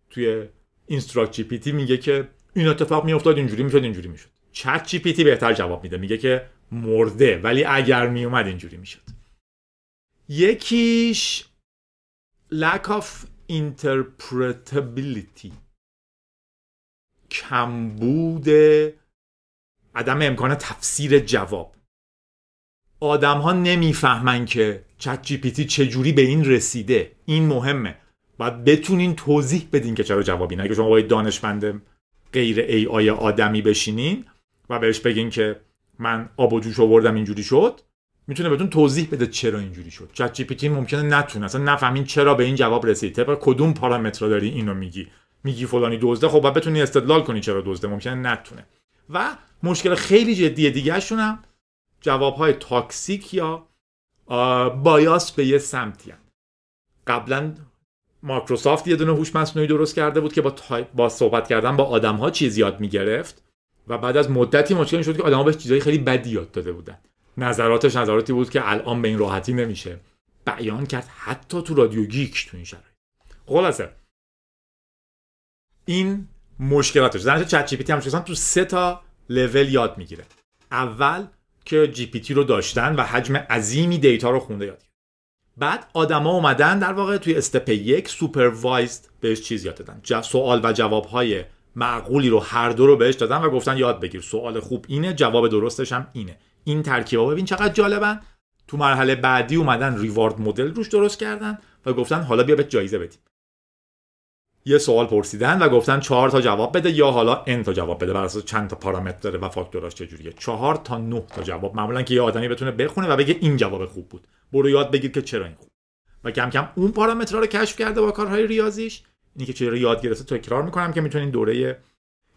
A: توی InstructGPT میگه که این اتفاق میافتاد اینجوری می‌شد اینجوری می‌شد. ChatGPT بهتر جواب میده. میگه که مرده ولی اگر میومد اینجوری می‌شد. یکیش lack of interpretability. کمبود عدم امکان تفسیر جواب. آدم ها نمی‌فهمن که چت جی پی تی چجوری به این رسیده. این مهمه. باید بتونین توضیح بدین که چرا جوابی نه. اگه شما باید دانشمند غیر ای آی آدمی بشینین و بهش بگین که من آب جوش آوردم اینجوری شد می‌تونه بهتون توضیح بده چرا اینجوری شد. ChatGPT ممکنه نتونه. اصلا نفهمین چرا به این جواب رسید. طبق کدوم پارامتر داری اینو میگی؟ میگی فلانی دزده خب باید بتونی استدلال کنی چرا دزده. ممکنه نتونه. و مشکل خیلی جدی دیگه شونم جواب های toxic یا bias به یه سمتی هم. قبلا مایکروسافت یه دونه هوش مصنوعی درست کرده بود که با, با صحبت کردن با آدم ها چیز یاد می‌گرفت و بعد از مدتی مشکل شد که آدم ها بهش چیزهای خیلی بدی یاد داده بودن. نظراتش نظراتی بود که الان به این راحتی نمیشه. بیان کرد حتی تو رادیو گیک تو این شرایط. خلاصه. این مشکلاتش. در ChatGPT تو سه تا لول یاد می‌گیره. اول که GPT رو داشتن و حجم عظیمی data رو خونده یاد بعد آدما اومدن در واقع توی step یک supervised بهش چیز یاد دادن. سوال و جواب های معقولی رو هر دو رو بهش دادن و گفتن یاد بگیر. سوال خوب اینه جواب درستش هم اینه. این ترکیبا ببین چقدر جالبن. تو مرحله بعدی اومدن ریوارد مدل روش درست کردن و گفتن حالا بیا به جایزه بدیم. یه سوال پرسیدن و گفتن چهار تا جواب بده یا حالا ان تا جواب بده. بر اساس چند تا پارامتر داره و فاکتوراش چجوریه؟ چهار تا نه تا جواب. معمولا که یه آدمی بتونه بخونه و بگه این جواب خوب بود. برو یاد بگیر که چرا این خوب. و کم کم اون پارامترها رو کشف کرده با کارهای ریاضیش. اینی که چه یاد گرفته تکرار می‌کنم که می‌تونین دوره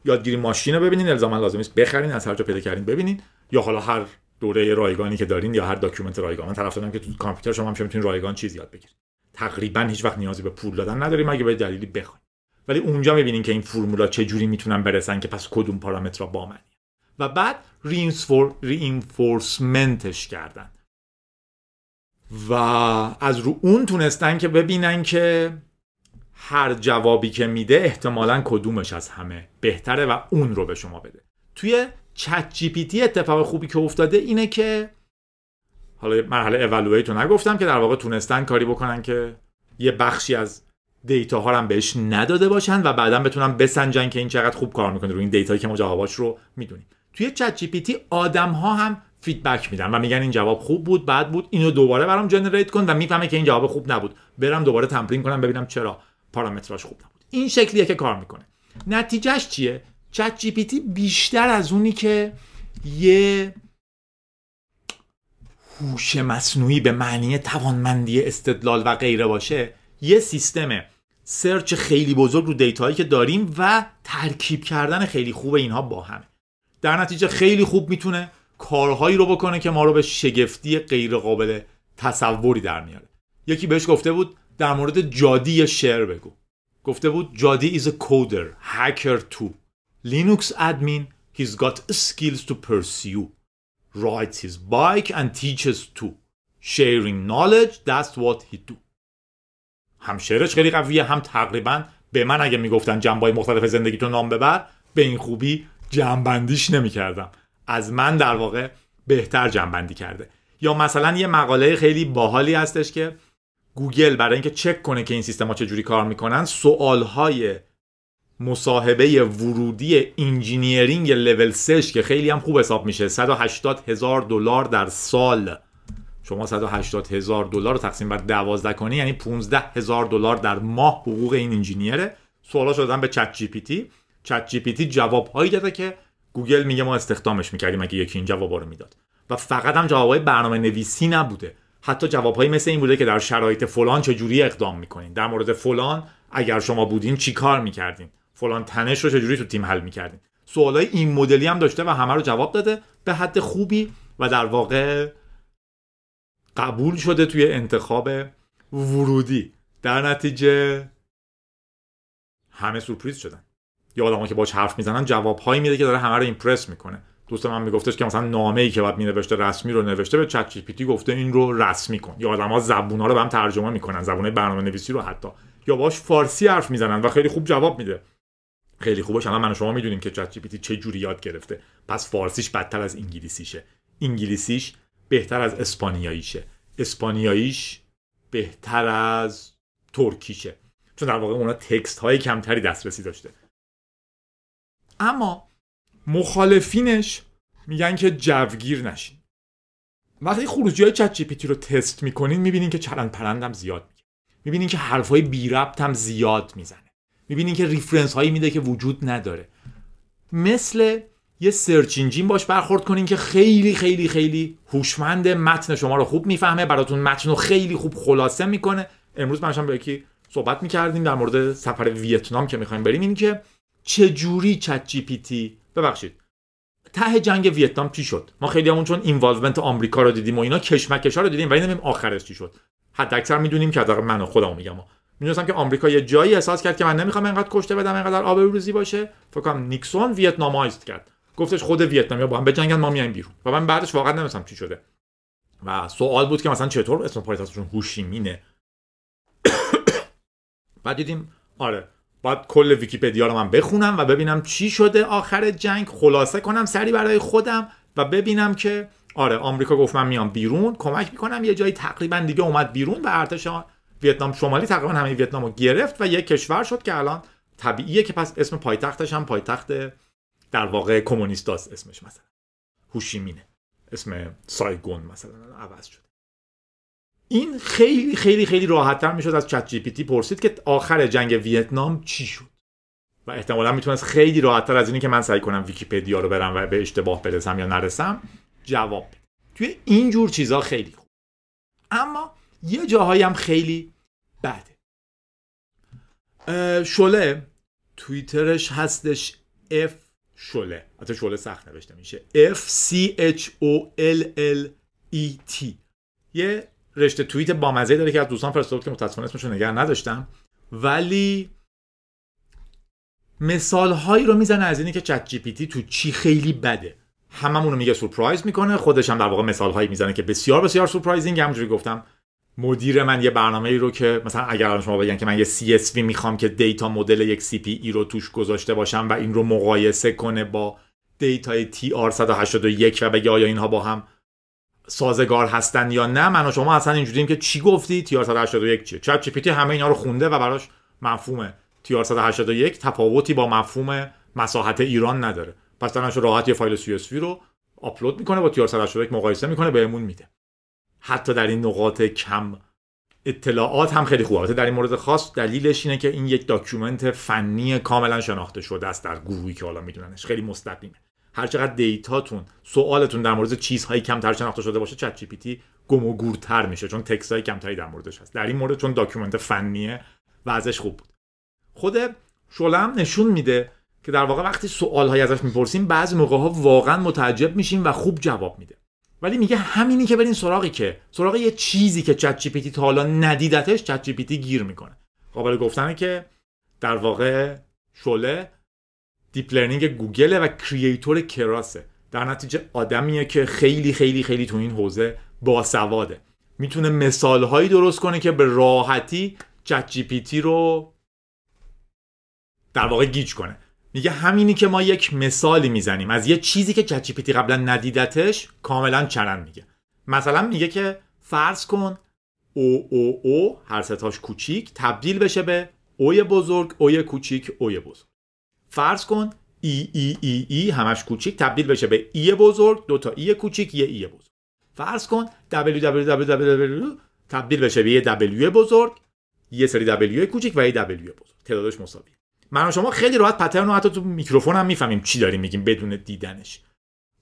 A: یادگیری ماشین رو ببینین. الزاما لازم نیست بخرین از هر جا پیدا کردین ببینین. یا حالا هر دوره رایگانی که دارین یا هر document رایگان. من طرف که تو کامپیوتر شما هم می‌تونین رایگان چیز یاد بگیرید. تقریبا هیچ وقت نیازی به پول دادن نداریم اگه به دلیلی بخواین ولی اونجا می‌بینین که این فرمولا چه جوری می‌تونن برسن که پس کدوم پارامترها با من و بعد reinforcement ش کردن. و از رو اون تونستن که ببینن که هر جوابی که میده احتمالا کدومش از همه بهتره و اون رو به شما بده. توی ChatGPT اتفاق خوبی که افتاده اینه که حالا مرحله evaluate رو نگفتم که در واقع تونستن کاری بکنن که یه بخشی از data ها هم بهش نداده باشن و بعدا بتونن بسنجن که این چقدر خوب کار می‌کنه. روی این data یی که ما جواباش رو می‌دونیم. توی ChatGPT آدم ها هم feedback میدن و میگن این جواب خوب بود بد بود اینو دوباره برام generate کن و می‌فهمه که این جواب خوب نبود. برم دوباره تمرین کنم ببینم چرا پارامتراش خوب نبود. این شکلیه که کار می‌کنه. نتیجهش چیه؟ ChatGPT بیشتر از اونی که یه هوش مصنوعی به معنی توانمندی استدلال و غیره باشه یه سیستم search خیلی بزرگ رو data یی که داریم و ترکیب کردن خیلی خوب اینها با همه در نتیجه خیلی خوب می‌تونه کارهایی رو بکنه که ما رو به شگفتی غیر قابل تصوری در میاره. یکی بهش گفته بود در مورد جادی شعر بگو. گفته بود جادی a coder hacker too Linux admin he's got skills to pursue. Rides his bike and teaches too. Sharing knowledge that's what he do. هم شعرش خیلی قویه هم تقریبا به من اگه می‌گفتن جنبای مختلف زندگی تو نام ببر به این خوبی جنبندیش نمی‌کردم. از من در واقع بهتر جمع‌بندی کرده. یا مثلا یه مقاله خیلی باحالی هستش که گوگل برای اینکه چک کنه که این سیستم ها چجوری کار می‌کنن سوالهای مصاحبه ورودی engineering level 3 که خیلی هم خوب حساب میشه. 180 هزار دلار در سال. شما 180 هزار دلار رو تقسیم بر 12 کنی یعنی 15 هزار دلار در ماه حقوق این engineer ه. سوالا شدن به ChatGPT. ChatGPT جواب هایی داده که گوگل میگه ما استخدامش می‌کردیم اگه یکی این جوابا رو می‌داد. و فقط هم جوابای برنامه نویسی نبوده. حتی جوابهایی مثل این بوده که در شرایط فلان چجوری اقدام می‌کنین. در مورد فلان اگر شما بودین چی کار می‌کردین؟ فلان تنش رو چجوری تو تیم حل می‌کردین؟ سوالای این مدلی هم داشته و همه رو جواب داده. به حد خوبی و در واقع قبول شده توی انتخاب ورودی. در نتیجه همه سورپریز شدن. یا آدمایی که باش حرف می‌زنن جوابهایی میده که داره همه رو ایمپرس می‌کنه. دوست من میگفتش که مثلا نامه ای که بعد مینوشته رسمی رو نوشته به چت جی گفته این رو رسمی کن. یا آدما زبونا رو به هم ترجمه می‌کنن زبونای برنامه نویسی رو حتی. یا باش فارسی حرف می‌زنن و خیلی خوب جواب میده. خیلی خوبه الان من و شما می‌دونیم که چت جی چه جوری یاد گرفته. پس فارسیش بدتر از انگلیسیشه. انگلیسیش بهتر از اسپانیاییشه. اسپانیاییش بهتر از ترکیشه. چون در واقع اونا text های کمتری دسترسی داشته. اما مخالفینش میگن که جوگیر نشین. وقتی خروجی های ChatGPT رو تست می‌کنین می‌بینین که چرند پرندم زیاد میگه. می‌بینین که حرفهای بی ربط هم زیاد می‌زنه. می‌بینین که reference هایی میده که وجود نداره. مثل یه search engine باش برخورد کنین که خیلی خیلی خیلی هوشمند متن شما رو خوب می‌فهمه براتون متن رو خیلی خوب خلاصه می‌کنه. امروز من با یکی صحبت می‌کردیم در مورد سفر ویتنام که می‌خوایم بریم. این که چجوری ChatGPT ببخشید ته جنگ ویتنام چی شد؟ ما خیلی همون چون involvement آمریکا رو دیدیم و اینا کشمکش ها رو دیدیم ولی نمی‌دونیم آخرش چی شد؟ حد اکثر می‌دونیم که در من خودم میگم. می‌دونستم که آمریکا یه جایی احساس کرد که من نمی‌خوام اینقدر کشته بدم اینقدر آبروریزی باشه. فکر کنم نیکسون Vietnamized کرد. گفتش خود ویتنامیا با هم بجنگن ما میایم بیرون. و من بعدش واقعا نمی‌دونم چی شده. و سوال بود که مثلا چطور اسم پایتختشون هوشیمینه؟ بعد دیدیم آره باید کل ویکیپدیا رو من بخونم و ببینم چی شده آخر جنگ. خلاصه کنم سری برای خودم و ببینم که آره آمریکا گفت من میام بیرون. کمک می‌کنم یه جایی تقریبا دیگه اومد بیرون و ارتش ویتنام شمالی تقریبا همه ویتنام رو گرفت و یک کشور شد که الان طبیعیه که پس اسم پایتختش هم پایتخت در واقع کمونیستاست اسمش مثلا. هوشیمینه. اسم سایگون مثلا عوض شد این خیلی خیلی خیلی راحتتر می‌شد از ChatGPT پرسید که آخر جنگ ویتنام چی شد؟ و احتمالا می‌تونست خیلی راحتتر از اینی که من سعی کنم ویکیپدیا رو برم و به اشتباه برسم یا نرسم جواب بده. توی این جور چیزا خیلی خوب. اما یه جاهایی هم خیلی بده. شله توییترش هستش F شله حتی شله سخت نوشته میشه. F C H O L L E T. یه رشته توییت بامزه داره که از دوستان فرستاد که متاسفانه اسمش رو نگه نداشتم. ولی مثال هایی رو می‌زنه از اینی که چت جی پی تی تو چی خیلی بده. هممون رو میگه سورپرایز می‌کنه. خودش هم در واقع مثال هایی می‌زنه که بسیار بسیار سورپرایزینگ. همونجوری گفتم مدیر من یه برنامه ای رو که مثلا اگر شما بگن که من یه CSV می‌خوام که data model یک CPE رو توش گذاشته باشم و این رو مقایسه کنه با data ی TR181 و بگه آیا اینها با هم سازگار هستن یا نه من و شما اصلا اینجوریم که چی گفتی؟ TR181 چیه؟ ChatGPT همه اینا رو خونده و براش مفهوم TR181 تفاوتی با مفهوم مساحت ایران نداره. پس راحت یه فایل CSV رو آپلود می‌کنه با TR181 مقایسه می‌کنه بهمون میده. حتی در این نقاط کم اطلاعات هم خیلی خوبه. در این مورد خاص دلیلش اینه که این یک document فنی کاملا شناخته شده است در گروهی که حالا میدوننش. خیلی مستقیمه. هر چقدر data تون سوالتون در مورد چیزهایی کمتر شناخته شده باشه ChatGPT گم و گورتر میشه چون text های کمتری در موردش هست. در این مورد چون document فنیه و ازش خوب بود. خود شوله‌م نشون میده که در واقع وقتی سوال ازش می‌پرسیم بعضی موقع ها واقعا متعجب میشیم و خوب جواب میده. ولی میگه همینی که برین سراغی که سراغ یه چیزی که ChatGPT تا حالا ندیدتش ChatGPT گیر می‌کنه. قابل گفتنه که در واقع شوله deep learning گوگل و creator Keras ه در نتیجه آدمیه که خیلی خیلی خیلی تو این حوزه باسواده. می‌تونه مثال هایی درست کنه که به راحتی ChatGPT رو در واقع گیج کنه. میگه همینی که ما یک مثالی می‌زنیم. از یه چیزی که ChatGPT قبلا ندیدتش کاملا چرند میگه. مثلا میگه که فرض کن O O O هر ستاش کوچیک تبدیل بشه به O ی بزرگ O ی کوچیک O ی بزرگ. فرض کن A A A A همش کوچیک تبدیل بشه به A بزرگ دو تا A کوچیک یه A بزرگ. فرض کن دبلیو دبلیو دبلیو دبلیو تبدیل بشه به یه W بزرگ یه سری W کوچیک و یه W بزرگ. تعدادش مساوی من و شما خیلی راحت pattern رو حتی تو میکروفون هم می‌فهمیم چی داریم میگیم بدون دیدنش.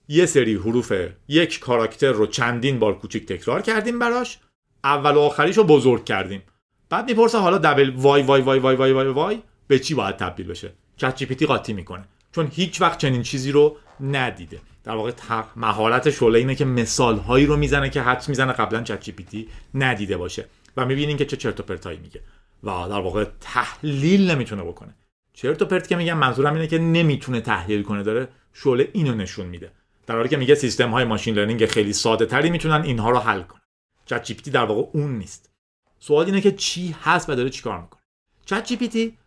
A: یه سری حروف یک کاراکتر رو چندین بار کوچیک تکرار کردیم براش. اول و آخریش رو بزرگ کردیم. بعد می‌پرسه حالا double Y Y Y Y Y Y Y به چی باید تبدیل بشه؟ ChatGPT قاطی می‌کنه. چون هیچ وقت چنین چیزی رو ندیده. در واقع مهارت شوله اینه که مثال هایی رو می‌زنه که حدس می‌زنه قبلا ChatGPT ندیده باشه. و می‌بینین که چه چرت و پرتایی میگه. و در واقع تحلیل نمی‌تونه بکنه. چرت و پرت که میگم منظورم اینه که نمی‌تونه تحلیل کنه داره شوله اینو نشون میده. در حالی که میگه سیستم های machine learning خیلی ساده تری می‌تونن اینها رو حل کنن. ChatGPT در واقع اون نیست. سوال اینه که چی هست و داره چیکار می‌کنه؟ ChatGPT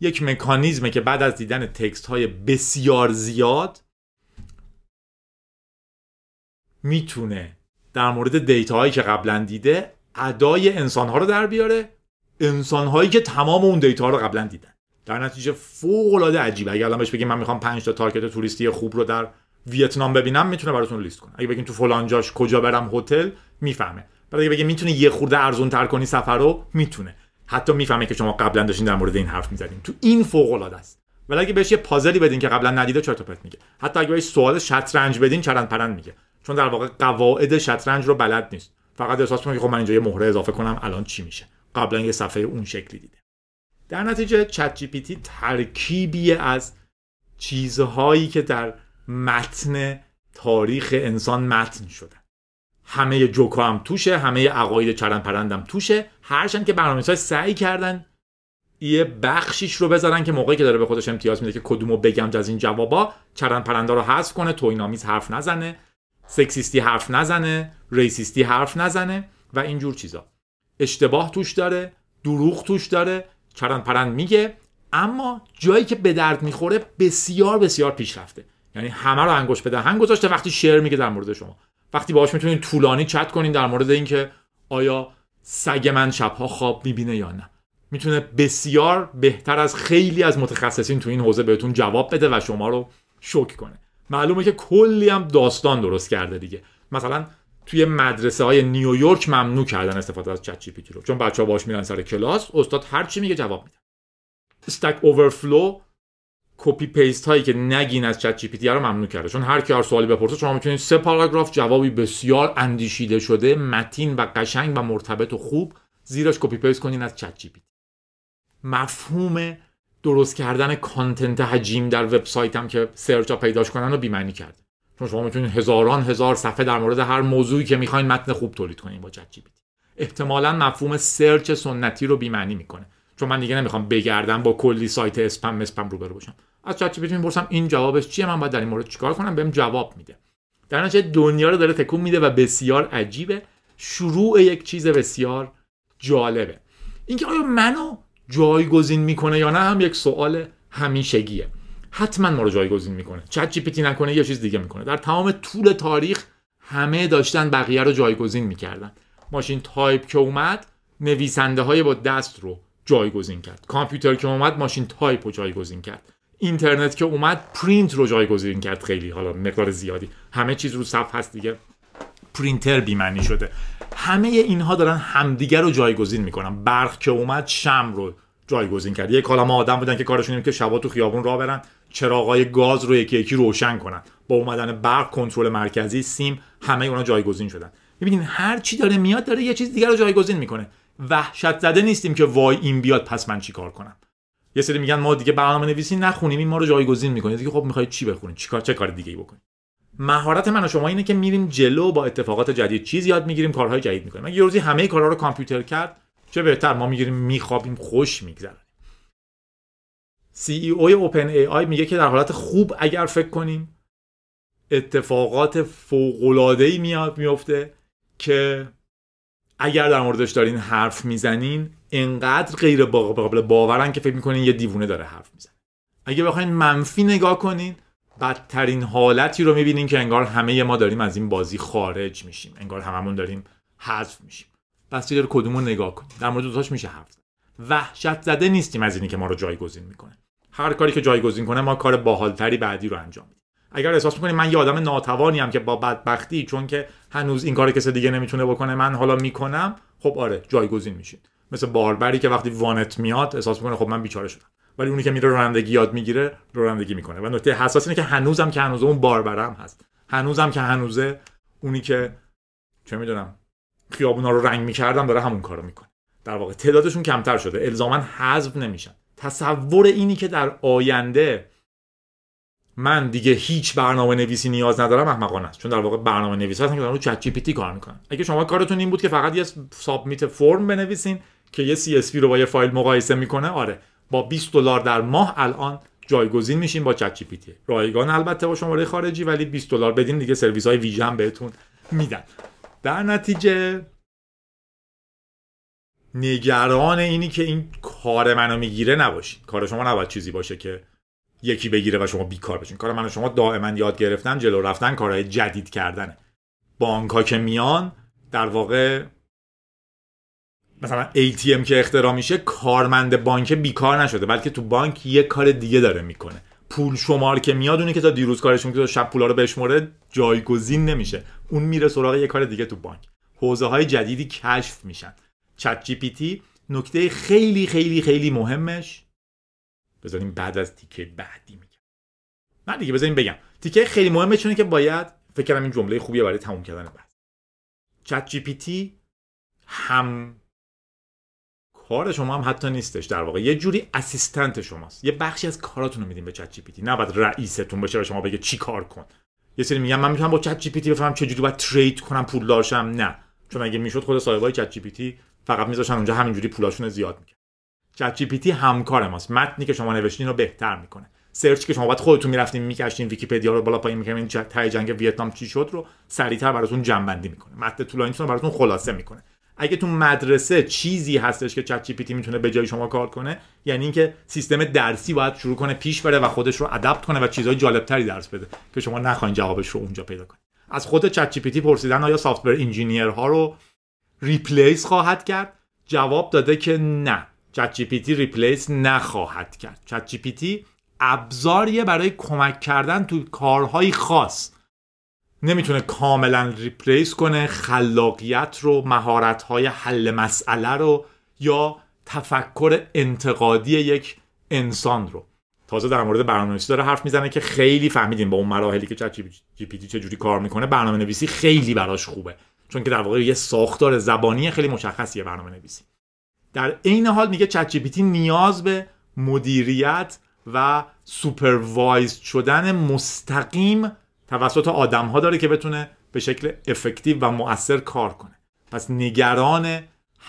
A: یک مکانیزمه که بعد از دیدن text های بسیار زیاد می‌تونه در مورد data هایی که قبلا دیده ادای انسان ها رو در بیاره انسان هایی که تمام اون data رو قبلا دیدن. در نتیجه فوق العاده عجیبه. اگه الان بهش بگیم من می‌خوام 5 تا target توریستی خوب رو در ویتنام ببینم می‌تونه براتون لیست کنه. اگه بگین تو فلان جاش کجا برم هتل می‌فهمه. بعد اگه بگیم می‌تونه یه خورده ارزون تر کنی سفر رو می‌تونه. حتی می‌فهمه که شما قبلا داشتین در مورد این حرف می‌زدین. تو این فوق العاده است. ولی اگه بهش یه پازلی بدین که قبلا ندیده چرت و پرت میگه؟ حتی اگه بهش سوال شطرنج بدین چرند پرند میگه. چون در واقع قواعد شطرنج رو بلد نیست. فقط احساس می‌کنه که خب من اینجا یه مهره اضافه کنم الان چی میشه؟ قبلا یه صفحه اون شکلی دیده. در نتیجه چت جی پی تی ترکیبی از چیزهایی که در متن تاریخ انسان متن شده همه جوکا هم توشه همه عقاید چرند پرندم توشه. هرچند که برنامه‌نویس‌ها سعی کردن یه بخشیش رو بذارن که موقعی که داره به خودش امتیاز میده که کدومو بگم از این جوابا چرند پرنده رو حذف کنه توینامیز حرف نزنه سکسیستی حرف نزنه ریسیستی حرف نزنه و اینجور چیزا. اشتباه توش داره دروغ توش داره چرند پرند میگه اما جایی که به درد می‌خوره بسیار بسیار پیشرفته یعنی همه رو انگوش به دهن گذاشته وقتی شعر میگه در مورد شما. وقتی باهاش می‌تونید طولانی چت کنین در مورد اینکه آیا سگ من شبها خواب می‌بینه یا نه. می‌تونه بسیار بهتر از خیلی از متخصصین تو این حوزه بهتون جواب بده و شما رو شوک کنه. معلومه که کلی هم داستان درست کرده دیگه. مثلا توی مدرسه های نیویورک ممنوع کردن استفاده از ChatGPT رو. چون بچه ها باش میرن سر کلاس استاد هر چی میگه جواب میده. Stack Overflow copy paste هایی که نگین از ChatGPT رو ممنوع کرده. چون هر کی هر سوالی بپرسه شما می‌تونید سه پاراگراف جوابی بسیار اندیشیده شده متین و قشنگ و مرتبط و خوب زیرش copy paste کنین از ChatGPT مفهوم درست کردن content حجیم در وبسایتم که search پیداش کنن رو بیمعنی کرده. چون شما می‌تونید هزاران هزار صفحه در مورد هر موضوعی که می‌خواین متن خوب تولید کنین با چت احتمالا مفهوم search سنتی رو بیمعنی می‌کنه. چون من دیگه نمی‌خوام بگردم با کلی سایت spam spam روبرو باشم از Chat G می‌پرسم این جوابش چیه؟ من باید در این مورد چیکار کنم؟ بهم جواب میده. در نتیجه دنیا رو داره تکون میده و بسیار عجیبه. شروع یک چیز بسیار جالبه. اینکه آیا منو جایگزین می‌کنه یا نه هم یک سوال همیشگیه. حتما ما رو جایگزین می‌کنه. Chat GP نکنه یه چیز دیگه می‌کنه. در تمام طول تاریخ همه داشتن بقیه رو جایگزین می‌کردن. ماشین تایپ که اومد نویسنده های با دست رو جایگزین کرد. کامپیوتر که اومد ماشین تایپ رو جایگزین کرد. اینترنت که اومد پرینت رو جایگزین کرد. خیلی حالا مقدار زیادی. همه چیز رو صف هست دیگه. پرینتر بیمنی شده. همه اینها دارن همدیگر رو جایگزین می‌کنن. برق که اومد شم رو جایگزین کرد. یه کالم آدم بودن که کارشون که شبا تو خیابون راه برن. چراغای گاز رو یکی یکی روشن کنن. با اومدن برق کنترل مرکزی سیم همه اونا جایگزین شدن. ببینید هر چی داره میاد داره یه چیز دیگر رو جایگزین می‌کنه. وحشت زده نیستیم که وای این بیاد پس من چیکار کنم. یه سری میگن ما دیگه برنامه نویسی نخونیم این ما رو جایگزین می‌کنه. دیگه خب می‌خواید چی بخونید چیکار چه کار دیگه ای بکنید مهارت من و شما اینه که میریم جلو با اتفاقات جدید. چیز یاد می‌گیریم کارهای جدید می‌کنیم. اگه یه روزی همه کارها رو کامپیوتر کرد چه بهتر ما می‌گیریم میخوابیم خوش میگذره. سی ای اوی اوپن ای آی میگه که در حالت خوب اگر فکر کنیم اتفاقات فوق العاده ای میاد میفته که اگر در موردش دارین حرف می‌زنین انقدر غیر قابل باورن که فکر می‌کنین یه دیوونه داره حرف می‌زنه. اگه بخواین منفی نگاه کنین بدترین حالتی رو می‌بینین که انگار همه ما داریم از این بازی خارج میشیم. انگار هممون داریم حذف میشیم. پس داره کدومو نگاه کنیم در مورد دوتاش میشه حرف زد. وحشت زده نیستیم از اینی که ما رو جایگزین می‌کنه. هر کاری که جایگزین کنه ما کار باحالتری بعدی رو انجام میدیم. اگر احساس می‌کنید من یه آدم ناتوانی هم که با بدبختی چون که هنوز این کار کسی دیگه نمی‌تونه بکنه من حالا می‌کنم خب آره جایگزین میشین. مثل باربری که وقتی وانت میاد احساس می‌کنه خب من بیچاره شدم. ولی اونی که میره رانندگی یاد می‌گیره رانندگی می‌کنه. و نکته حساس اینه که هنوزم که هنوز اون باربرم هست. هنوزم که هنوزه اونی که چه می‌دونم خیابونا رو رنگ می‌کردم داره همون کارو می‌کنه. در واقع تعدادشون کمتر شده. الزاما حذف نمیشن. تصور اینی که در آینده من دیگه هیچ برنامه نویسی نیاز ندارم احمقانه است. چون در واقع برنامه نویسی هستن که دارن رو چت جی پی کار می‌کنن. اگه شما کارتون این بود که فقط یه submit فرم بنویسین که یه CSV رو با یه فایل مقایسه می‌کنه آره. با 20 دلار در ماه الان جایگزین میشین با ChatGPT رایگان البته با شماره خارجی ولی 20 دلار بدین دیگه سرویس های ویژه هم بهتون میدن. در نتیجه نگران اینی که این کار منو می‌گیره نباشید کار شما نباید چیزی باشه که یکی بگیره و شما بیکار بشین. کار من و شما دائما یاد گرفتن جلو رفتن کارهای جدید کردنه. بانک ها که میان در واقع مثلا ATM که اختراع میشه کارمند بانک بیکار نشده بلکه تو بانک یه کار دیگه داره می‌کنه. پول شمار که میاد اونی که تا دیروز کارشون که تا شب پولا رو بشمره جایگزین نمیشه. اون میره سراغ یه کار دیگه تو بانک. حوزه های جدیدی کشف میشن. چت جی پی تی نکته خیلی خیلی خیلی مهمش. بذاریم بعد از تیکه بعدی میگم. نه دیگه بذاریم بگم. تیکه خیلی مهمه چونه که باید فکر کنم این جمله خوبیه برای تموم کردن بحث. ChatGPT هم کار شما هم حتی نیستش. در واقع یه جوری assistant شماست. یه بخشی از کاراتون رو میدیم به ChatGPT. نه بعد رئیستون بشه و شما بگه چی کار کن. یه سری میگم من می‌تونم با ChatGPT بفهمم چه جوری باید trade کنم پول داشتم نه. چون اگه می‌شد خود صاحبای ChatGPT فقط میذاشن اونجا همینجوری پولاشون زیاد می‌کرد ChatGPT همکار ماست. متنی که شما نوشتین رو بهتر می‌کنه. search که شما باید خودتون می‌رفتین می‌گشتین ویکیپدیا رو بالا پایین می‌کنین ته جنگ ویتنام چی شد رو سریعتر براتون جمع‌بندی می‌کنه. متن طولانیتون رو براتون خلاصه می‌کنه. اگه تو مدرسه چیزی هستش که ChatGPT می‌تونه به جای شما کار کنه یعنی اینکه سیستم درسی باید شروع کنه پیش بره و خودش رو adapt کنه و چیزهای جالبتری درس بده که شما نخواین جوابش رو اونجا پیدا کنید از خود ChatGPT پرسیدن آیا software engineer ها رو replace خواهد کرد؟ جواب داده که نه. ChatGPT replace نخواهد کرد. ChatGPT ابزاریه برای کمک کردن تو کارهای خاص. نمی‌تونه کاملا replace کنه خلاقیت رو مهارت‌های حل مسئله رو یا تفکر انتقادی یک انسان رو. تازه در مورد برنامه‌نویسی داره حرف می‌زنه که خیلی فهمیدیم با اون مراحلی که چت GPT چجوری کار می‌کنه برنامه نویسی خیلی براش خوبه. چون که در واقع یه ساختار زبانی خیلی مشخصیه برنامه نویسی در عین حال میگه چت نیاز به مدیریت و supervise شدن مستقیم توسط آدم ها داره که بتونه به شکل effective و مؤثر کار کنه. پس نگران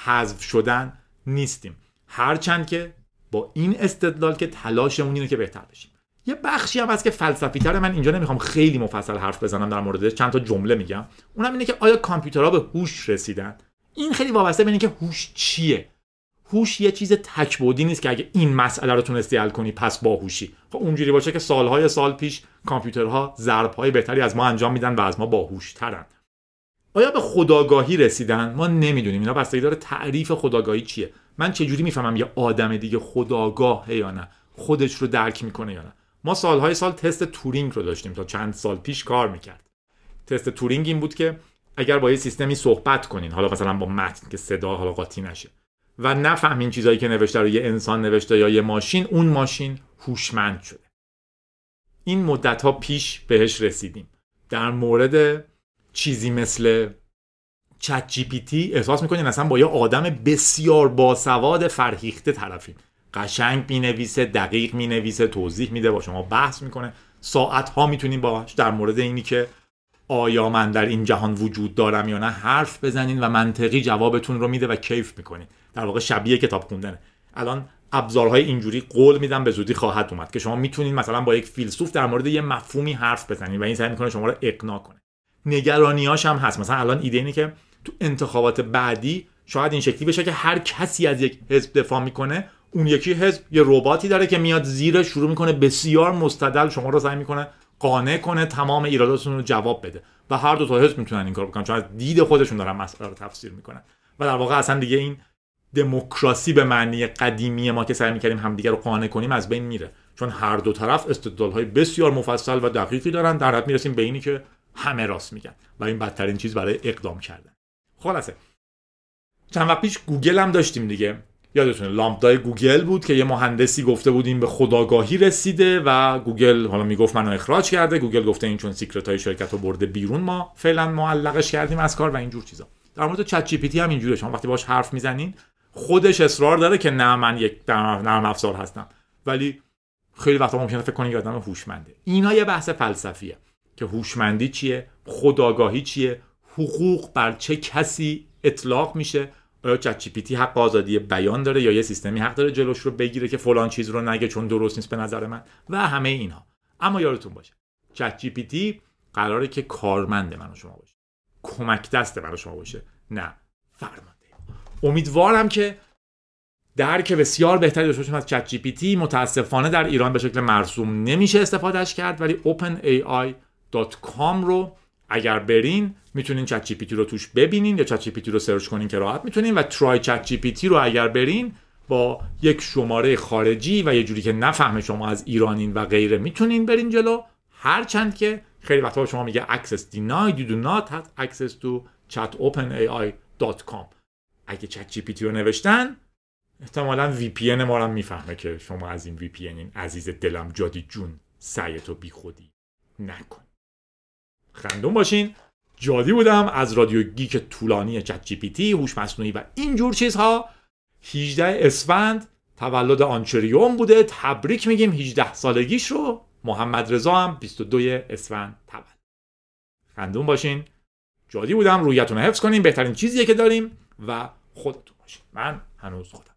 A: حذف شدن نیستیم. هرچند که با این استدلال که تلاشمون اینه که بهتر بشیم. یه بخشی هم هست که فلسفی تره من اینجا نمی‌خوام خیلی مفصل حرف بزنم در موردش چند تا جمله میگم. اونم اینه که آیا کامپیوترها به هوش رسیدن؟ این خیلی وابسته به اینکه هوش چیه؟ هوش یه چیز تکبودی نیست که اگه این مسئله رو تونستی حل کنی پس باهوشی خب اونجوری باشه که سالهای سال پیش کامپیوترها ضربهای بهتری از ما انجام میدن و از ما باهوشترن آیا به خداگاهی رسیدن؟ ما نمی‌دونیم. اینا بستگی داره تعریف خداگاهی چیه. من چجوری می‌فهمم یه آدم دیگه خداگاهه یا نه؟ خودش رو درک می‌کنه یا نه؟ ما سالهای سال تست تورینگ رو داشتیم تا چند سال پیش کار می‌کرد. تست تورینگ این بود که اگر با یه سیستمی صحبت کنین حالا مثلا با متن که صدا حالا قاطی نشه و نفهمین چیزایی که نوشته رو یه انسان نوشته یا یه ماشین اون ماشین هوشمند شده. این مدت ها پیش بهش رسیدیم. در مورد چیزی مثل چت جی پی تی احساس می‌کنین اصلا با یه آدم بسیار باسواد فرهیخته طرفین قشنگ می‌نویسه دقیق می‌نویسه توضیح میده با شما بحث می‌کنه. ساعت ها می‌تونین باهاش در مورد اینی که آیا من در این جهان وجود دارم یا نه حرف بزنین و منطقی جوابتون رو میده و کیف می‌کنین. در واقع شبیه کتاب خوندنه. الان ابزارهای اینجوری قول میدم به زودی خواهد اومد که شما می‌تونین مثلا با یک فیلسوف در مورد یه مفهومی حرف بزنین و این سعی می‌کنه شما رو اقناع کنه. نگرانیاش هم هست. مثلا الان ایده اینه که تو انتخابات بعدی شاید این شکلی بشه که هر کسی از یک حزب دفاع می‌کنه اون یکی حزب یه رباتی داره که میاد زیر شروع می‌کنه بسیار مستدل شما رو سعی می‌کنه قانع کنه تمام ایراداتتون رو جواب بده. و هر دو تا حزب می‌تونن این کار بکنن چون از دید خودشون دارن مسئله رو تفسیر می‌کنن. و در واقع اصلا دیگه این دموکراسی به معنی قدیمی ما که سعی می‌کردیم همدیگه رو قانع کنیم از بین میره. چون هر دو طرف استدلال های بسیار مفصل و دقیقی دارن. در حد می‌رسیم به اینی که همه راست میگن. و این بدترین چیز برای اقدام کردن. خلاصه. چند وقت پیش گوگل هم داشتیم دیگه. یادتونه LaMDA ی گوگل بود که یه مهندسی گفته بود این به خودآگاهی رسیده و گوگل حالا می‌گفت منو اخراج کرده. گوگل گفته این چون secret های شرکت رو برده بیرون ما فعلا معلقش کردیم از کار و اینجور چیزا. در مورد ChatGPT هم اینجوریه شما وقتی باش حرف می‌زنین خودش اصرار داره که نه من یک نرم افزار هستم. ولی خیلی وقتا ممکنه فکر کنید آدم هوشمنده. اینا یه بحث فلسفیه که هوشمندی چیه خداگاهی چیه حقوق بر چه کسی اطلاق میشه آیا چت پی تی حق آزادی بیان داره یا یه سیستمی حق داره جلوش رو بگیره که فلان چیز رو نگه چون درست نیست به نظر من و همه اینها. اما یادتون باشه چت جی پی تی قراره که کارمند من و شما باشه. کمک دست من و شما باشه نه فرمانده. امیدوارم که درک بسیار بهتری داشته باشیم از ChatGPT متاسفانه در ایران به شکل مرسوم نمیشه استفادهش کرد ولی openai.com رو اگر برین می‌تونین ChatGPT رو توش ببینین یا ChatGPT رو search کنین که راحت می‌تونین و try ChatGPT رو اگر برین با یک شماره خارجی و یه جوری که نفهمه شما از ایرانین و غیره می‌تونین برین جلو. هرچند که خیلی وقتا شما میگه access denied you do not have access to chatopenai.com اگه چت جی پی تی رو نوشتن احتمالا وی پی ما رو می‌فهمه که شما از این وی پی این عزیز دلم جادی جون سعیتو بی خودی نکن. خندون باشین. جادی بودم از رادیو گیک طولانی چت جی پی تی هوش مصنوعی و اینجور چیزها. 18 اسفند تولد آنچریوم بوده تبریک میگیم 18 سالگیش رو. محمد رضا هم 22 اسفند تولد. خندون باشین. جادی بودم رویتون رو حفظ کنیم بهترین چیزیه که داریم و خودتون باشین. من هنوز خودم.